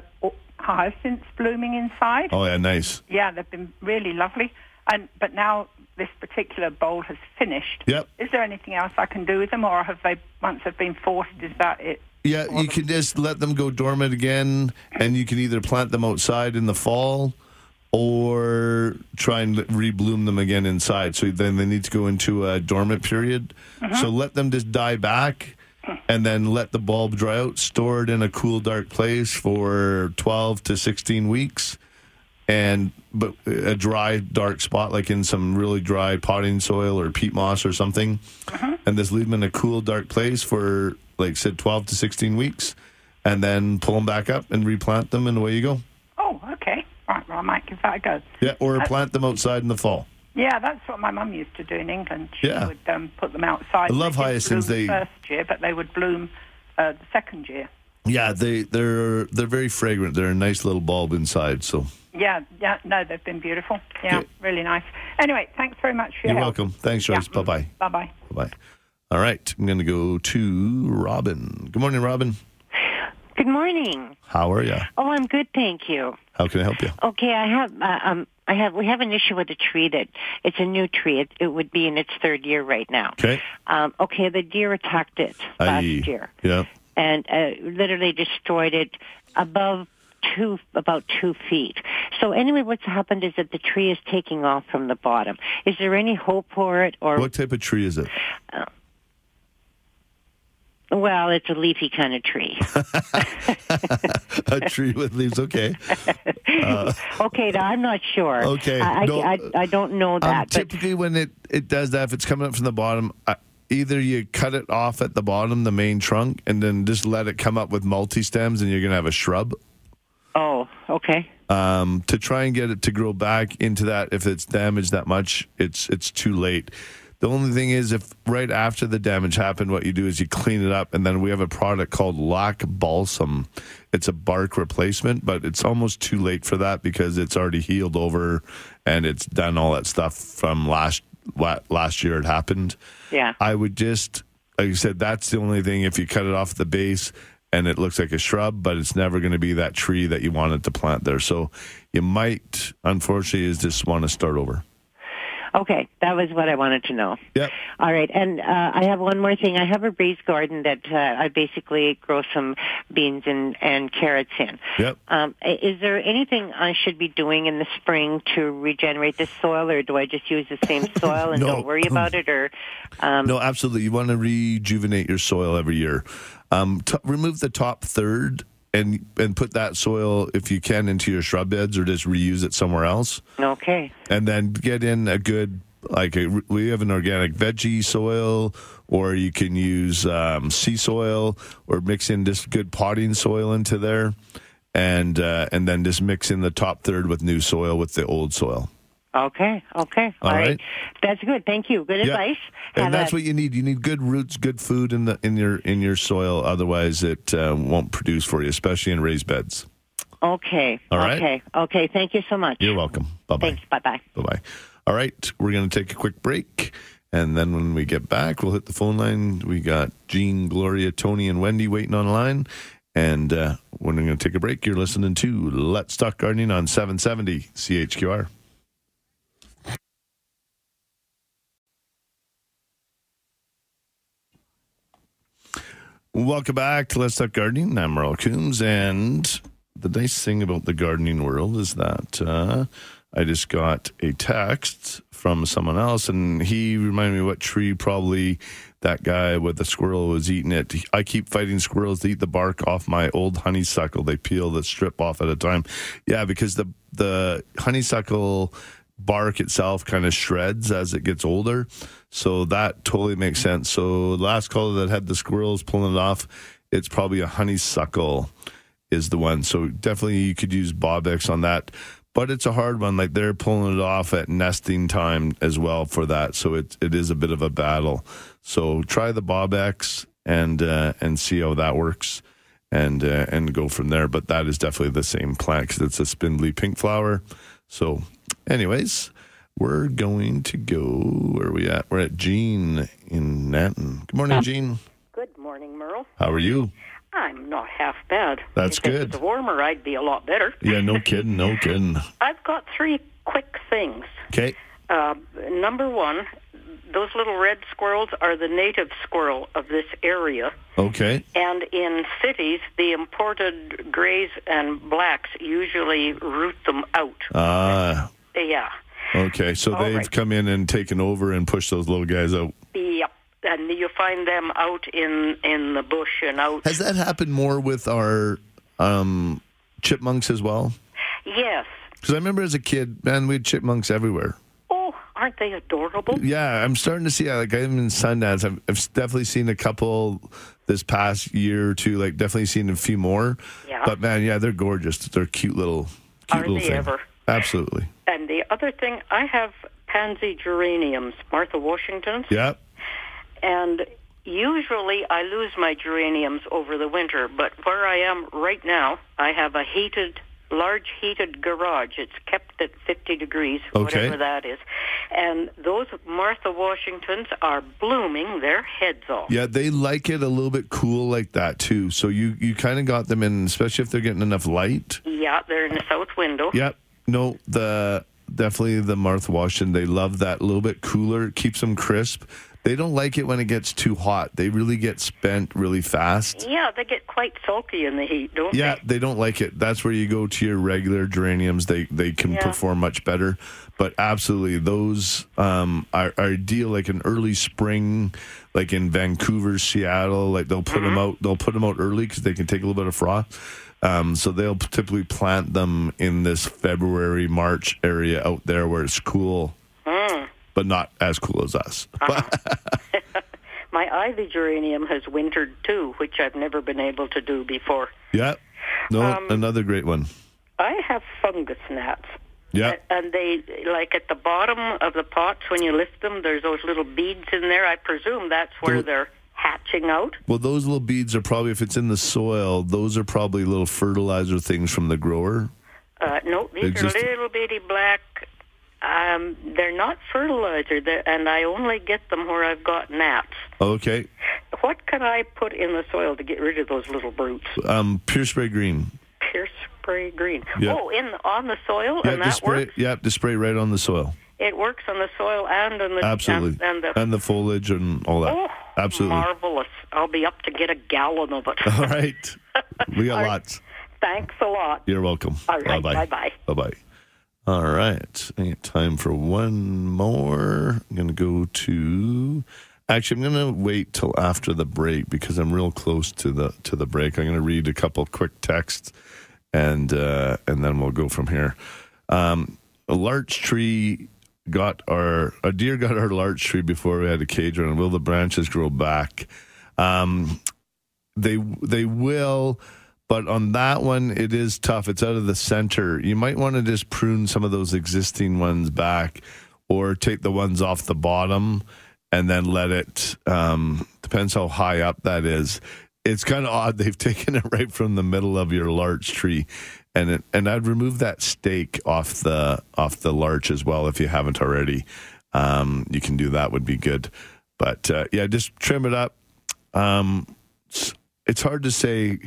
hyacinths blooming inside. Oh yeah, nice. Yeah, they've been really lovely. And but now this particular bowl has finished. Yep. Is there anything else I can do with them, or have they once they've been forced? Is that it? Yeah, you can just let them go dormant again, and you can either plant them outside in the fall or try and rebloom them again inside. So then they need to go into a dormant period. Mm-hmm. So let them just die back and then let the bulb dry out, store it in a cool, dark place for 12 to 16 weeks. And but a dry, dark spot, like in some really dry potting soil or peat moss or something, and just leave them in a cool, dark place for, like said, 12 to 16 weeks, and then pull them back up and replant them, and away you go. Oh, okay. Right. Well, I might give that a go. Yeah, or plant them outside in the fall. Yeah, that's what my mum used to do in England. She Yeah. would um, put them outside. I love They hyacinths. They- first year, but they would bloom uh, the second year. Yeah, they they're they're very fragrant. They're a nice little bulb inside. So Yeah, yeah, no, they've been beautiful. Yeah, really nice. Anyway, thanks very much for your you're help. welcome. Thanks, Joyce. Bye bye. Bye bye. Bye bye. All right, I'm going to go to Robin. Good morning, Robin. Good morning. How are you? Oh, I'm good, thank you. How can I help you? Okay, I have uh, um I have we have an issue with a tree that it's a new tree. It, it would be in its third year right now. Okay. Um, okay, the deer attacked it last Aye. year Yeah. and uh, literally destroyed it above two about two feet. So anyway, what's happened is that the tree is taking off from the bottom. Is there any hope for it, or What type of tree is it? well, it's a leafy kind of tree. a tree with leaves. Okay. Uh, okay, now I'm not sure. Okay, I, I, no. I, I don't know um, that. but typically, when it it does that, if it's coming up from the bottom, uh, either you cut it off at the bottom, the main trunk, and then just let it come up with multi stems, and you're going to have a shrub. Oh, okay. um, to try and get it to grow back into that. If it's damaged that much, it's it's too late. The only thing is, if right after the damage happened, what you do is you clean it up, and then we have a product called Lac Balsam. It's a bark replacement, but it's almost too late for that because it's already healed over and it's done all that stuff from last last year. It happened. Yeah. I would just, like you said, that's the only thing. If you cut it off the base and it looks like a shrub, but it's never going to be that tree that you wanted to plant there. So you might, unfortunately, is just want to start over. Okay, that was what I wanted to know. Yep. All right, and uh, I have one more thing. I have a raised garden that uh, I basically grow some beans and, and carrots in. Yep. Um, is there anything I should be doing in the spring to regenerate the soil, or do I just use the same soil and No. don't worry about it? Or um, no, absolutely. You want to rejuvenate your soil every year. Um, t- remove the top third and and put that soil, if you can, into your shrub beds or just reuse it somewhere else. okay, and then get in a good like a, we have an organic veggie soil or you can use um, sea soil or mix in just good potting soil into there. And uh, and then just mix in the top third with new soil with the old soil okay, okay. All All right. right. that's good. Thank you. Good Yeah. advice. and that's a- what you need you need good roots good food in the in your in your soil otherwise it uh, won't produce for you especially in raised beds Okay. All right. Okay. Okay. Thank you so much. you're welcome bye-bye Thanks. Bye bye. Bye bye. All right, we're going to take a quick break. And then when we get back, we'll hit the phone line. We got Jean, Gloria, Tony, and Wendy waiting on line. And uh, when we're going to take a break. You're listening to Let's Talk Gardening on 770 CHQR. Welcome back to Let's Talk Gardening. I'm Merle Coombs. And the nice thing about the gardening world is that uh, I just got a text from someone else, and he reminded me what tree probably that guy with the squirrel was eating it. I keep fighting squirrels to eat the bark off my old honeysuckle. They peel the strip off at a time. Yeah, because the the honeysuckle bark itself kind of shreds as it gets older. So that totally makes sense. So last caller that had the squirrels pulling it off, it's probably a honeysuckle is the one. So definitely you could use Bobbex on that. But it's a hard one. Like they're pulling it off at nesting time as well for that. So it it is a bit of a battle. So try the Bobbex and uh, and see how that works and uh, and go from there. But that is definitely the same plant because it's a spindly pink flower. So, anyways, we're going to go. Where are we at? We're at Jean in Nanton. Good morning, Jean. Good morning, Merle. How are you? I'm not half bad. That's if good. If it was warmer, I'd be a lot better. Yeah, no kidding, no kidding. I've got three quick things. Okay. Uh, number one, those little red squirrels are the native squirrel of this area. Okay. And in cities, the imported grays and blacks usually root them out. Ah. Yeah. okay. So All they've right. come in and taken over and pushed those little guys out. Yep. And you find them out in, in the bush and out. Has that happened more with our um, chipmunks as well? Yes. Because I remember as a kid, man, we had chipmunks everywhere. Oh, aren't they adorable? Yeah, I'm starting to see. Like I'm in Sundance. I've, I've definitely seen a couple this past year or two. Like definitely seen a few more. Yeah. But man, yeah, they're gorgeous. They're cute little, cute Are little they thing. ever? Absolutely. And the other thing, I have pansy geraniums, Martha Washingtons. Yeah. And usually I lose my geraniums over the winter, but where I am right now, I have a heated, large heated garage. It's kept at 50 degrees, Okay. whatever that is. And those Martha Washingtons are blooming their heads off. Yeah, they like it a little bit cool like that too. So you you kind of got them in, especially if they're getting enough light. Yeah, they're in the south window. Yep. No, the definitely the Martha Washington. They love that a little bit cooler. It keeps them crisp. They don't like it when it gets too hot. They really get spent really fast. Yeah, they get quite sulky in the heat, don't they? Yeah, they don't like it. That's where you go to your regular geraniums. They they can Yeah. perform much better. But absolutely, those um, are, are ideal. Like an early spring, like in Vancouver, Seattle. Like they'll put them out. They'll put them out early because they can take a little bit of frost. Um, so they'll typically plant them in this February, March area out there where it's cool, Mm. but not as cool as us. My ivy geranium has wintered too, which I've never been able to do before. Yeah. No, Um, another great one. I have fungus gnats. Yeah. And they, like at the bottom of the pots, when you lift them, there's those little beads in there. I presume that's where Tho- they're hatching out. Well, those little beads are probably, if it's in the soil, those are probably little fertilizer things from the grower. Uh, no, these are little bitty black. Um, they're not fertilizer, they're, and I only get them where I've got gnats. Okay. What can I put in the soil to get rid of those little brutes? Um, pure spray green. Pure spray green. Yeah. Oh, in on the soil, Yeah, and that spray. works. Yeah, just spray right on the soil. It works on the soil and on the Absolutely. and, and the foliage and all that. Oh, Absolutely. marvelous. I'll be up to get a gallon of it. All right. We got All lots. Thanks a lot. You're welcome. All right. Bye-bye. Bye-bye. Bye bye. All right. I got time for one more. I'm going to go to. Actually, I'm going to wait till after the break because I'm real close to the to the break. I'm going to read a couple quick texts, and uh, and then we'll go from here. Um, a larch tree got our a deer got our larch tree before we had a cage it. Will the branches grow back? Um, they they will but on that one it is tough. It's out of the center. You might want to just prune some of those existing ones back or take the ones off the bottom and then let it um, depends how high up that is. It's kind of odd. They've taken it right from the middle of your larch tree and it, and I'd remove that stake off the off the larch as well if you haven't already um, you can do that would be good but uh, yeah just trim it up um, it's- hard to say.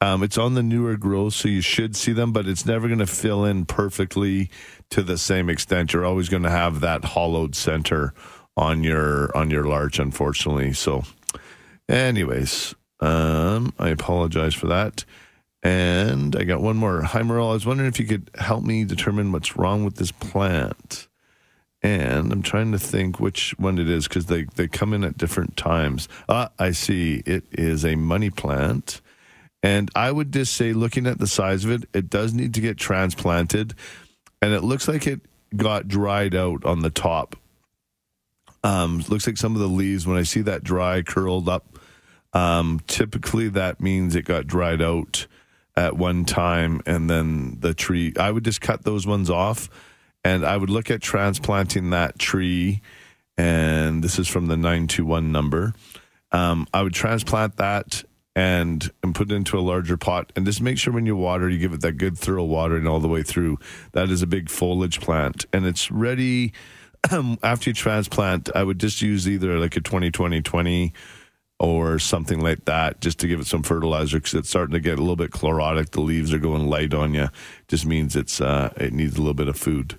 Um, it's on the newer growth, so you should see them, but it's never going to fill in perfectly to the same extent. You're always going to have that hollowed center on your on your larch, unfortunately. So, anyways, um, I apologize for that. And I got one more. Hi, Merle. I was wondering if you could help me determine what's wrong with this plant. And I'm trying to think which one it is because they, they come in at different times. Ah, I see. It is a money plant. And I would just say, looking at the size of it, it does need to get transplanted. And it looks like it got dried out on the top. Um, looks like some of the leaves, when I see that dry, curled up, um, typically that means it got dried out at one time. And then the tree, I would just cut those ones off and I would look at transplanting that tree. And this is from the 921 number. Um, I would transplant that and and put it into a larger pot and just make sure when you water you give it that good thorough watering all the way through that is a big foliage plant and it's ready after you transplant i would just use either like a 20 20 20 or something like that, just to give it some fertilizer because it's starting to get a little bit chlorotic. The leaves are going light on you. Just means it's uh, it needs a little bit of food.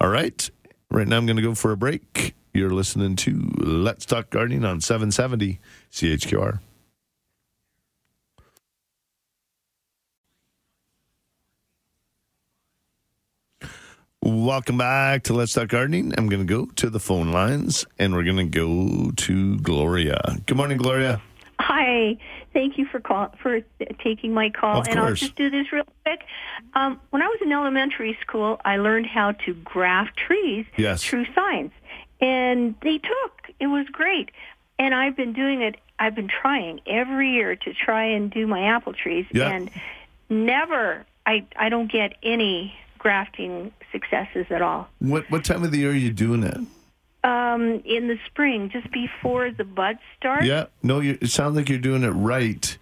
All right. Right now, I'm going to go for a break. You're listening to Let's Talk Gardening on 770 CHQR. Welcome back to Let's Talk Gardening. I'm going to go to the phone lines and we're going to go to Gloria. Good morning, Gloria. Hi. Thank you for call, for taking my call. Of and I'll just do this real quick. Um, when I was in elementary school, I learned how to graft trees Yes. through science, and they took. It was great, and I've been doing it. I've been trying every year to try and do my apple trees, Yeah. and never. I I don't get any grafting successes at all. What what time of the year are you doing it? Um, in the spring, just before the buds start. Yeah, no, you, it sounds like you're doing it right.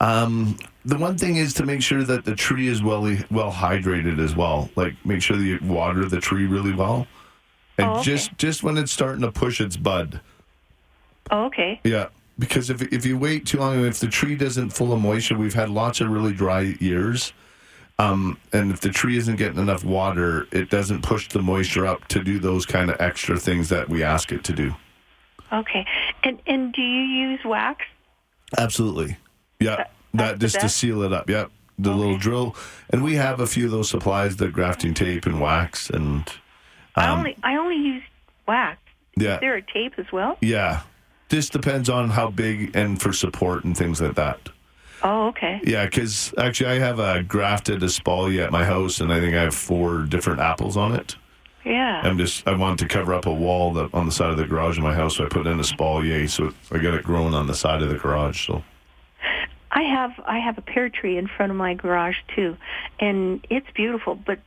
Um, the one thing is to make sure that the tree is well well hydrated as well. Like make sure that you water the tree really well, and Oh, okay. just just when it's starting to push its bud. Oh, okay. Yeah, because if if you wait too long, if the tree doesn't full of moisture, we've had lots of really dry years. Um, and if the tree isn't getting enough water, it doesn't push the moisture up to do those kind of extra things that we ask it to do. Okay. And and do you use wax? Absolutely. Yeah. That, just to seal it up. Yep. The little drill. And we have a few of those supplies, the grafting tape and wax and I um, only I only use wax. Yeah. Is there a tape as well? yeah. This depends on how big and for support and things like that. Oh, okay. Yeah, because actually I have a grafted espalier at my house, and I think I have four different apples on it. Yeah. I'm just I wanted to cover up a wall that on the side of the garage in my house, so I put in a espalier, so I got it growing on the side of the garage. So I have I have a pear tree in front of my garage too, and it's beautiful. But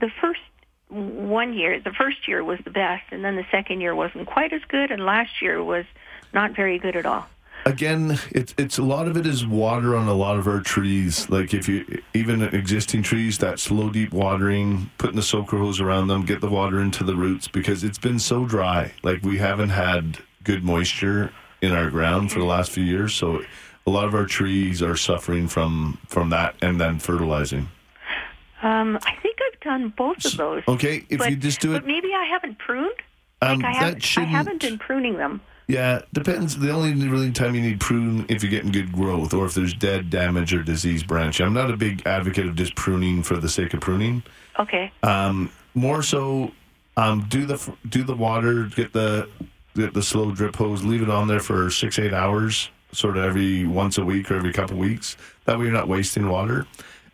the first one year, the first year was the best, and then the second year wasn't quite as good, and last year was not very good at all. Again, it's it's a lot of it is water on a lot of our trees. Like if you even existing trees, that slow deep watering, putting the soaker hose around them, get the water into the roots because it's been so dry. Like we haven't had good moisture in our ground for the last few years, so a lot of our trees are suffering from from that and then fertilizing. Um, I think I've done both of those. Okay, if but, you just do it, but maybe I haven't pruned. um, like I that haven't, I haven't been pruning them. Yeah, depends. The only really time you need prune if you're getting good growth or if there's dead, damage, or disease branch. I'm not a big advocate of just pruning for the sake of pruning. Okay. Um, more so, um, do the do the water, get the get the slow drip hose, leave it on there for six eight hours, sort of every once a week or every couple weeks. That way you're not wasting water,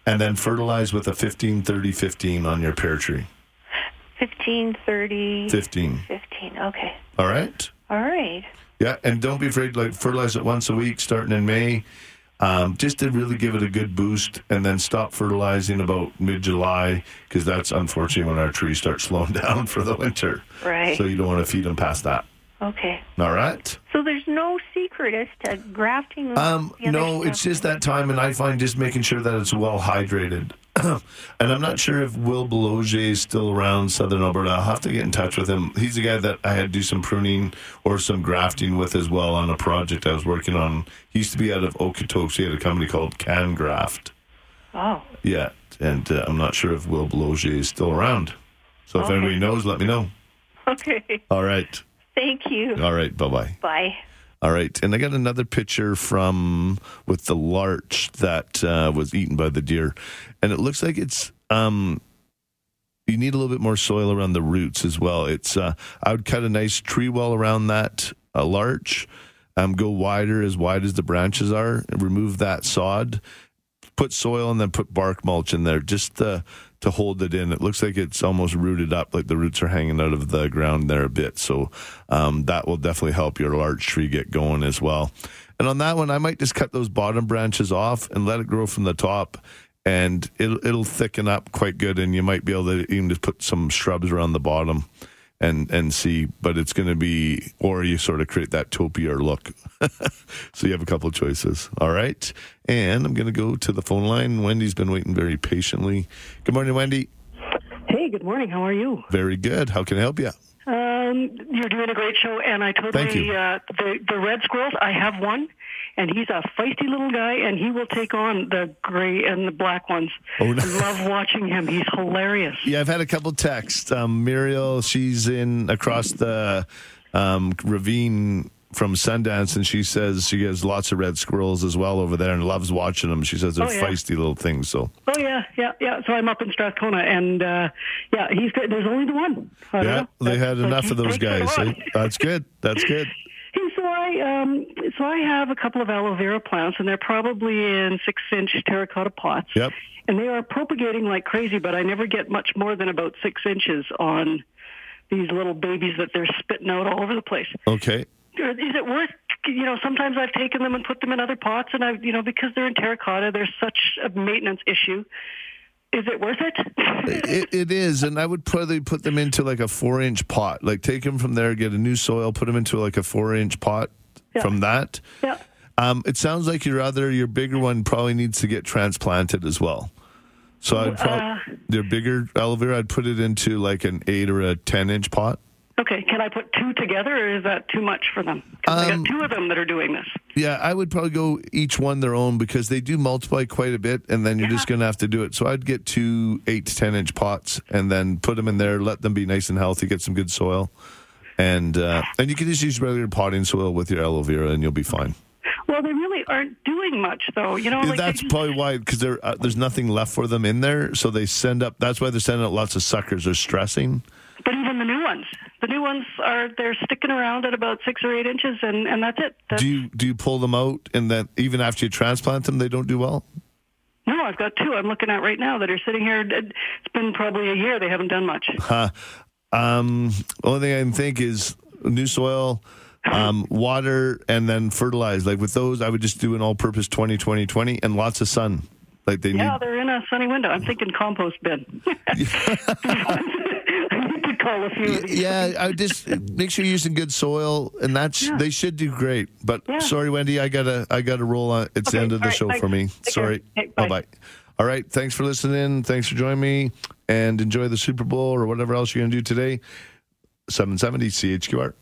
and then fertilize with a 15 30 15 on your pear tree. 15, 30, 15. 15. Okay. All right. All right. Yeah, and don't be afraid. Like fertilize it once a week, starting in May, um, just to really give it a good boost, and then stop fertilizing about mid July because that's unfortunately when our trees start slowing down for the winter. Right. So you don't want to feed them past that. Okay. All right. So there's no secret as to grafting. Um, no, stuff? it's just that time, and I find just making sure that it's well hydrated. and I'm not sure if Will Beloge is still around Southern Alberta. I'll have to get in touch with him. He's the guy that I had to do some pruning or some grafting with as well on a project I was working on. He used to be out of Okotoks. He had a company called Can Graft. Oh. Yeah, and uh, I'm not sure if Will Beloge is still around. So if Okay. anybody knows, let me know. Okay. All right. Thank you. All right. Bye bye. Bye. All right, and I got another picture from with the larch that uh, was eaten by the deer, and it looks like it's um, you need a little bit more soil around the roots as well. It's uh, I would cut a nice tree well around that uh, larch, um, go wider as wide as the branches are, and remove that sod, put soil, and then put bark mulch in there just to to hold it in. It looks like it's almost rooted up, like the roots are hanging out of the ground there a bit. So um, that will definitely help your larch tree get going as well. And on that one, I might just cut those bottom branches off and let it grow from the top. And it'll it'll thicken up quite good, and you might be able to even just put some shrubs around the bottom, and and see. But it's going to be, or you sort of create that topiary look. so you have a couple of choices. All right, and I'm going to go to the phone line. Wendy's been waiting very patiently. Good morning, Wendy. Hey, good morning. How are you? Very good. How can I help you? Um, you're doing a great show, and I totally you. uh, the the red squirrels. I have one, and he's a feisty little guy, and he will take on the gray and the black ones. Oh, no. I love watching him. He's hilarious. Yeah, I've had a couple texts. Um, Muriel, she's in across the um, ravine from Sundance, and she says she has lots of red squirrels as well over there and loves watching them. She says they're Oh, yeah. feisty little things. So Oh yeah, yeah, yeah. So I'm up in Strathcona, and uh, yeah, he's. There's only the one. I yeah, they had enough of those guys. on. eh? That's good. That's good. Hey, so I um, so I have a couple of aloe vera plants, and they're probably in six-inch terracotta pots. Yep. And they are propagating like crazy, but I never get much more than about six inches on these little babies that they're spitting out all over the place. Okay. Is it worth? You know, sometimes I've taken them and put them in other pots, and I've you know because they're in terracotta, there's such a maintenance issue. Is it worth it? it, it is, and I would probably put them into like a four-inch pot. Like take them from there, get a new soil, put them into like a four-inch pot. Yeah. From that, Yeah. um, it sounds like your other, your bigger one, probably needs to get transplanted as well. So I'd Uh, probably your bigger aloe vera, I'd put it into like an eight or a ten-inch pot. Okay, can I put two together, or is that too much for them? 'Cause I Um, got two of them that are doing this. Yeah, I would probably go each one their own because they do multiply quite a bit, and then you're just going to have to do it. So I'd get two eight to ten inch pots and then put them in there, let them be nice and healthy, get some good soil, and uh, and you can just use regular potting soil with your aloe vera, and you'll be fine. Well, they really aren't doing much, though. You know, like that's just- probably why because uh, there's nothing left for them in there, so they send up. That's why they're sending out lots of suckers. They're stressing. But even the new ones, the new ones are they're sticking around at about six or eight inches, and and that's it. That's, Do you do you pull them out, and then even after you transplant them, they don't do well? no, I've got two. I'm looking at right now that are sitting here. It's been probably a year. They haven't done much. Huh. Um, only thing I can think is new soil, um, water, and then fertilize. Like with those, I would just do an all-purpose 20, 20, 20, and lots of sun. Like they Yeah, need. they're in a sunny window. I'm thinking compost bin. Call a few of these. Yeah, I just make sure you're using good soil, and that's they should do great. But Yeah. sorry, Wendy, I gotta I gotta roll on. It's the end of the right, show thanks. for me. Take sorry. Okay, bye bye. bye. All right, thanks for listening. Thanks for joining me, and enjoy the Super Bowl or whatever else you're gonna do today. 770 CHQR.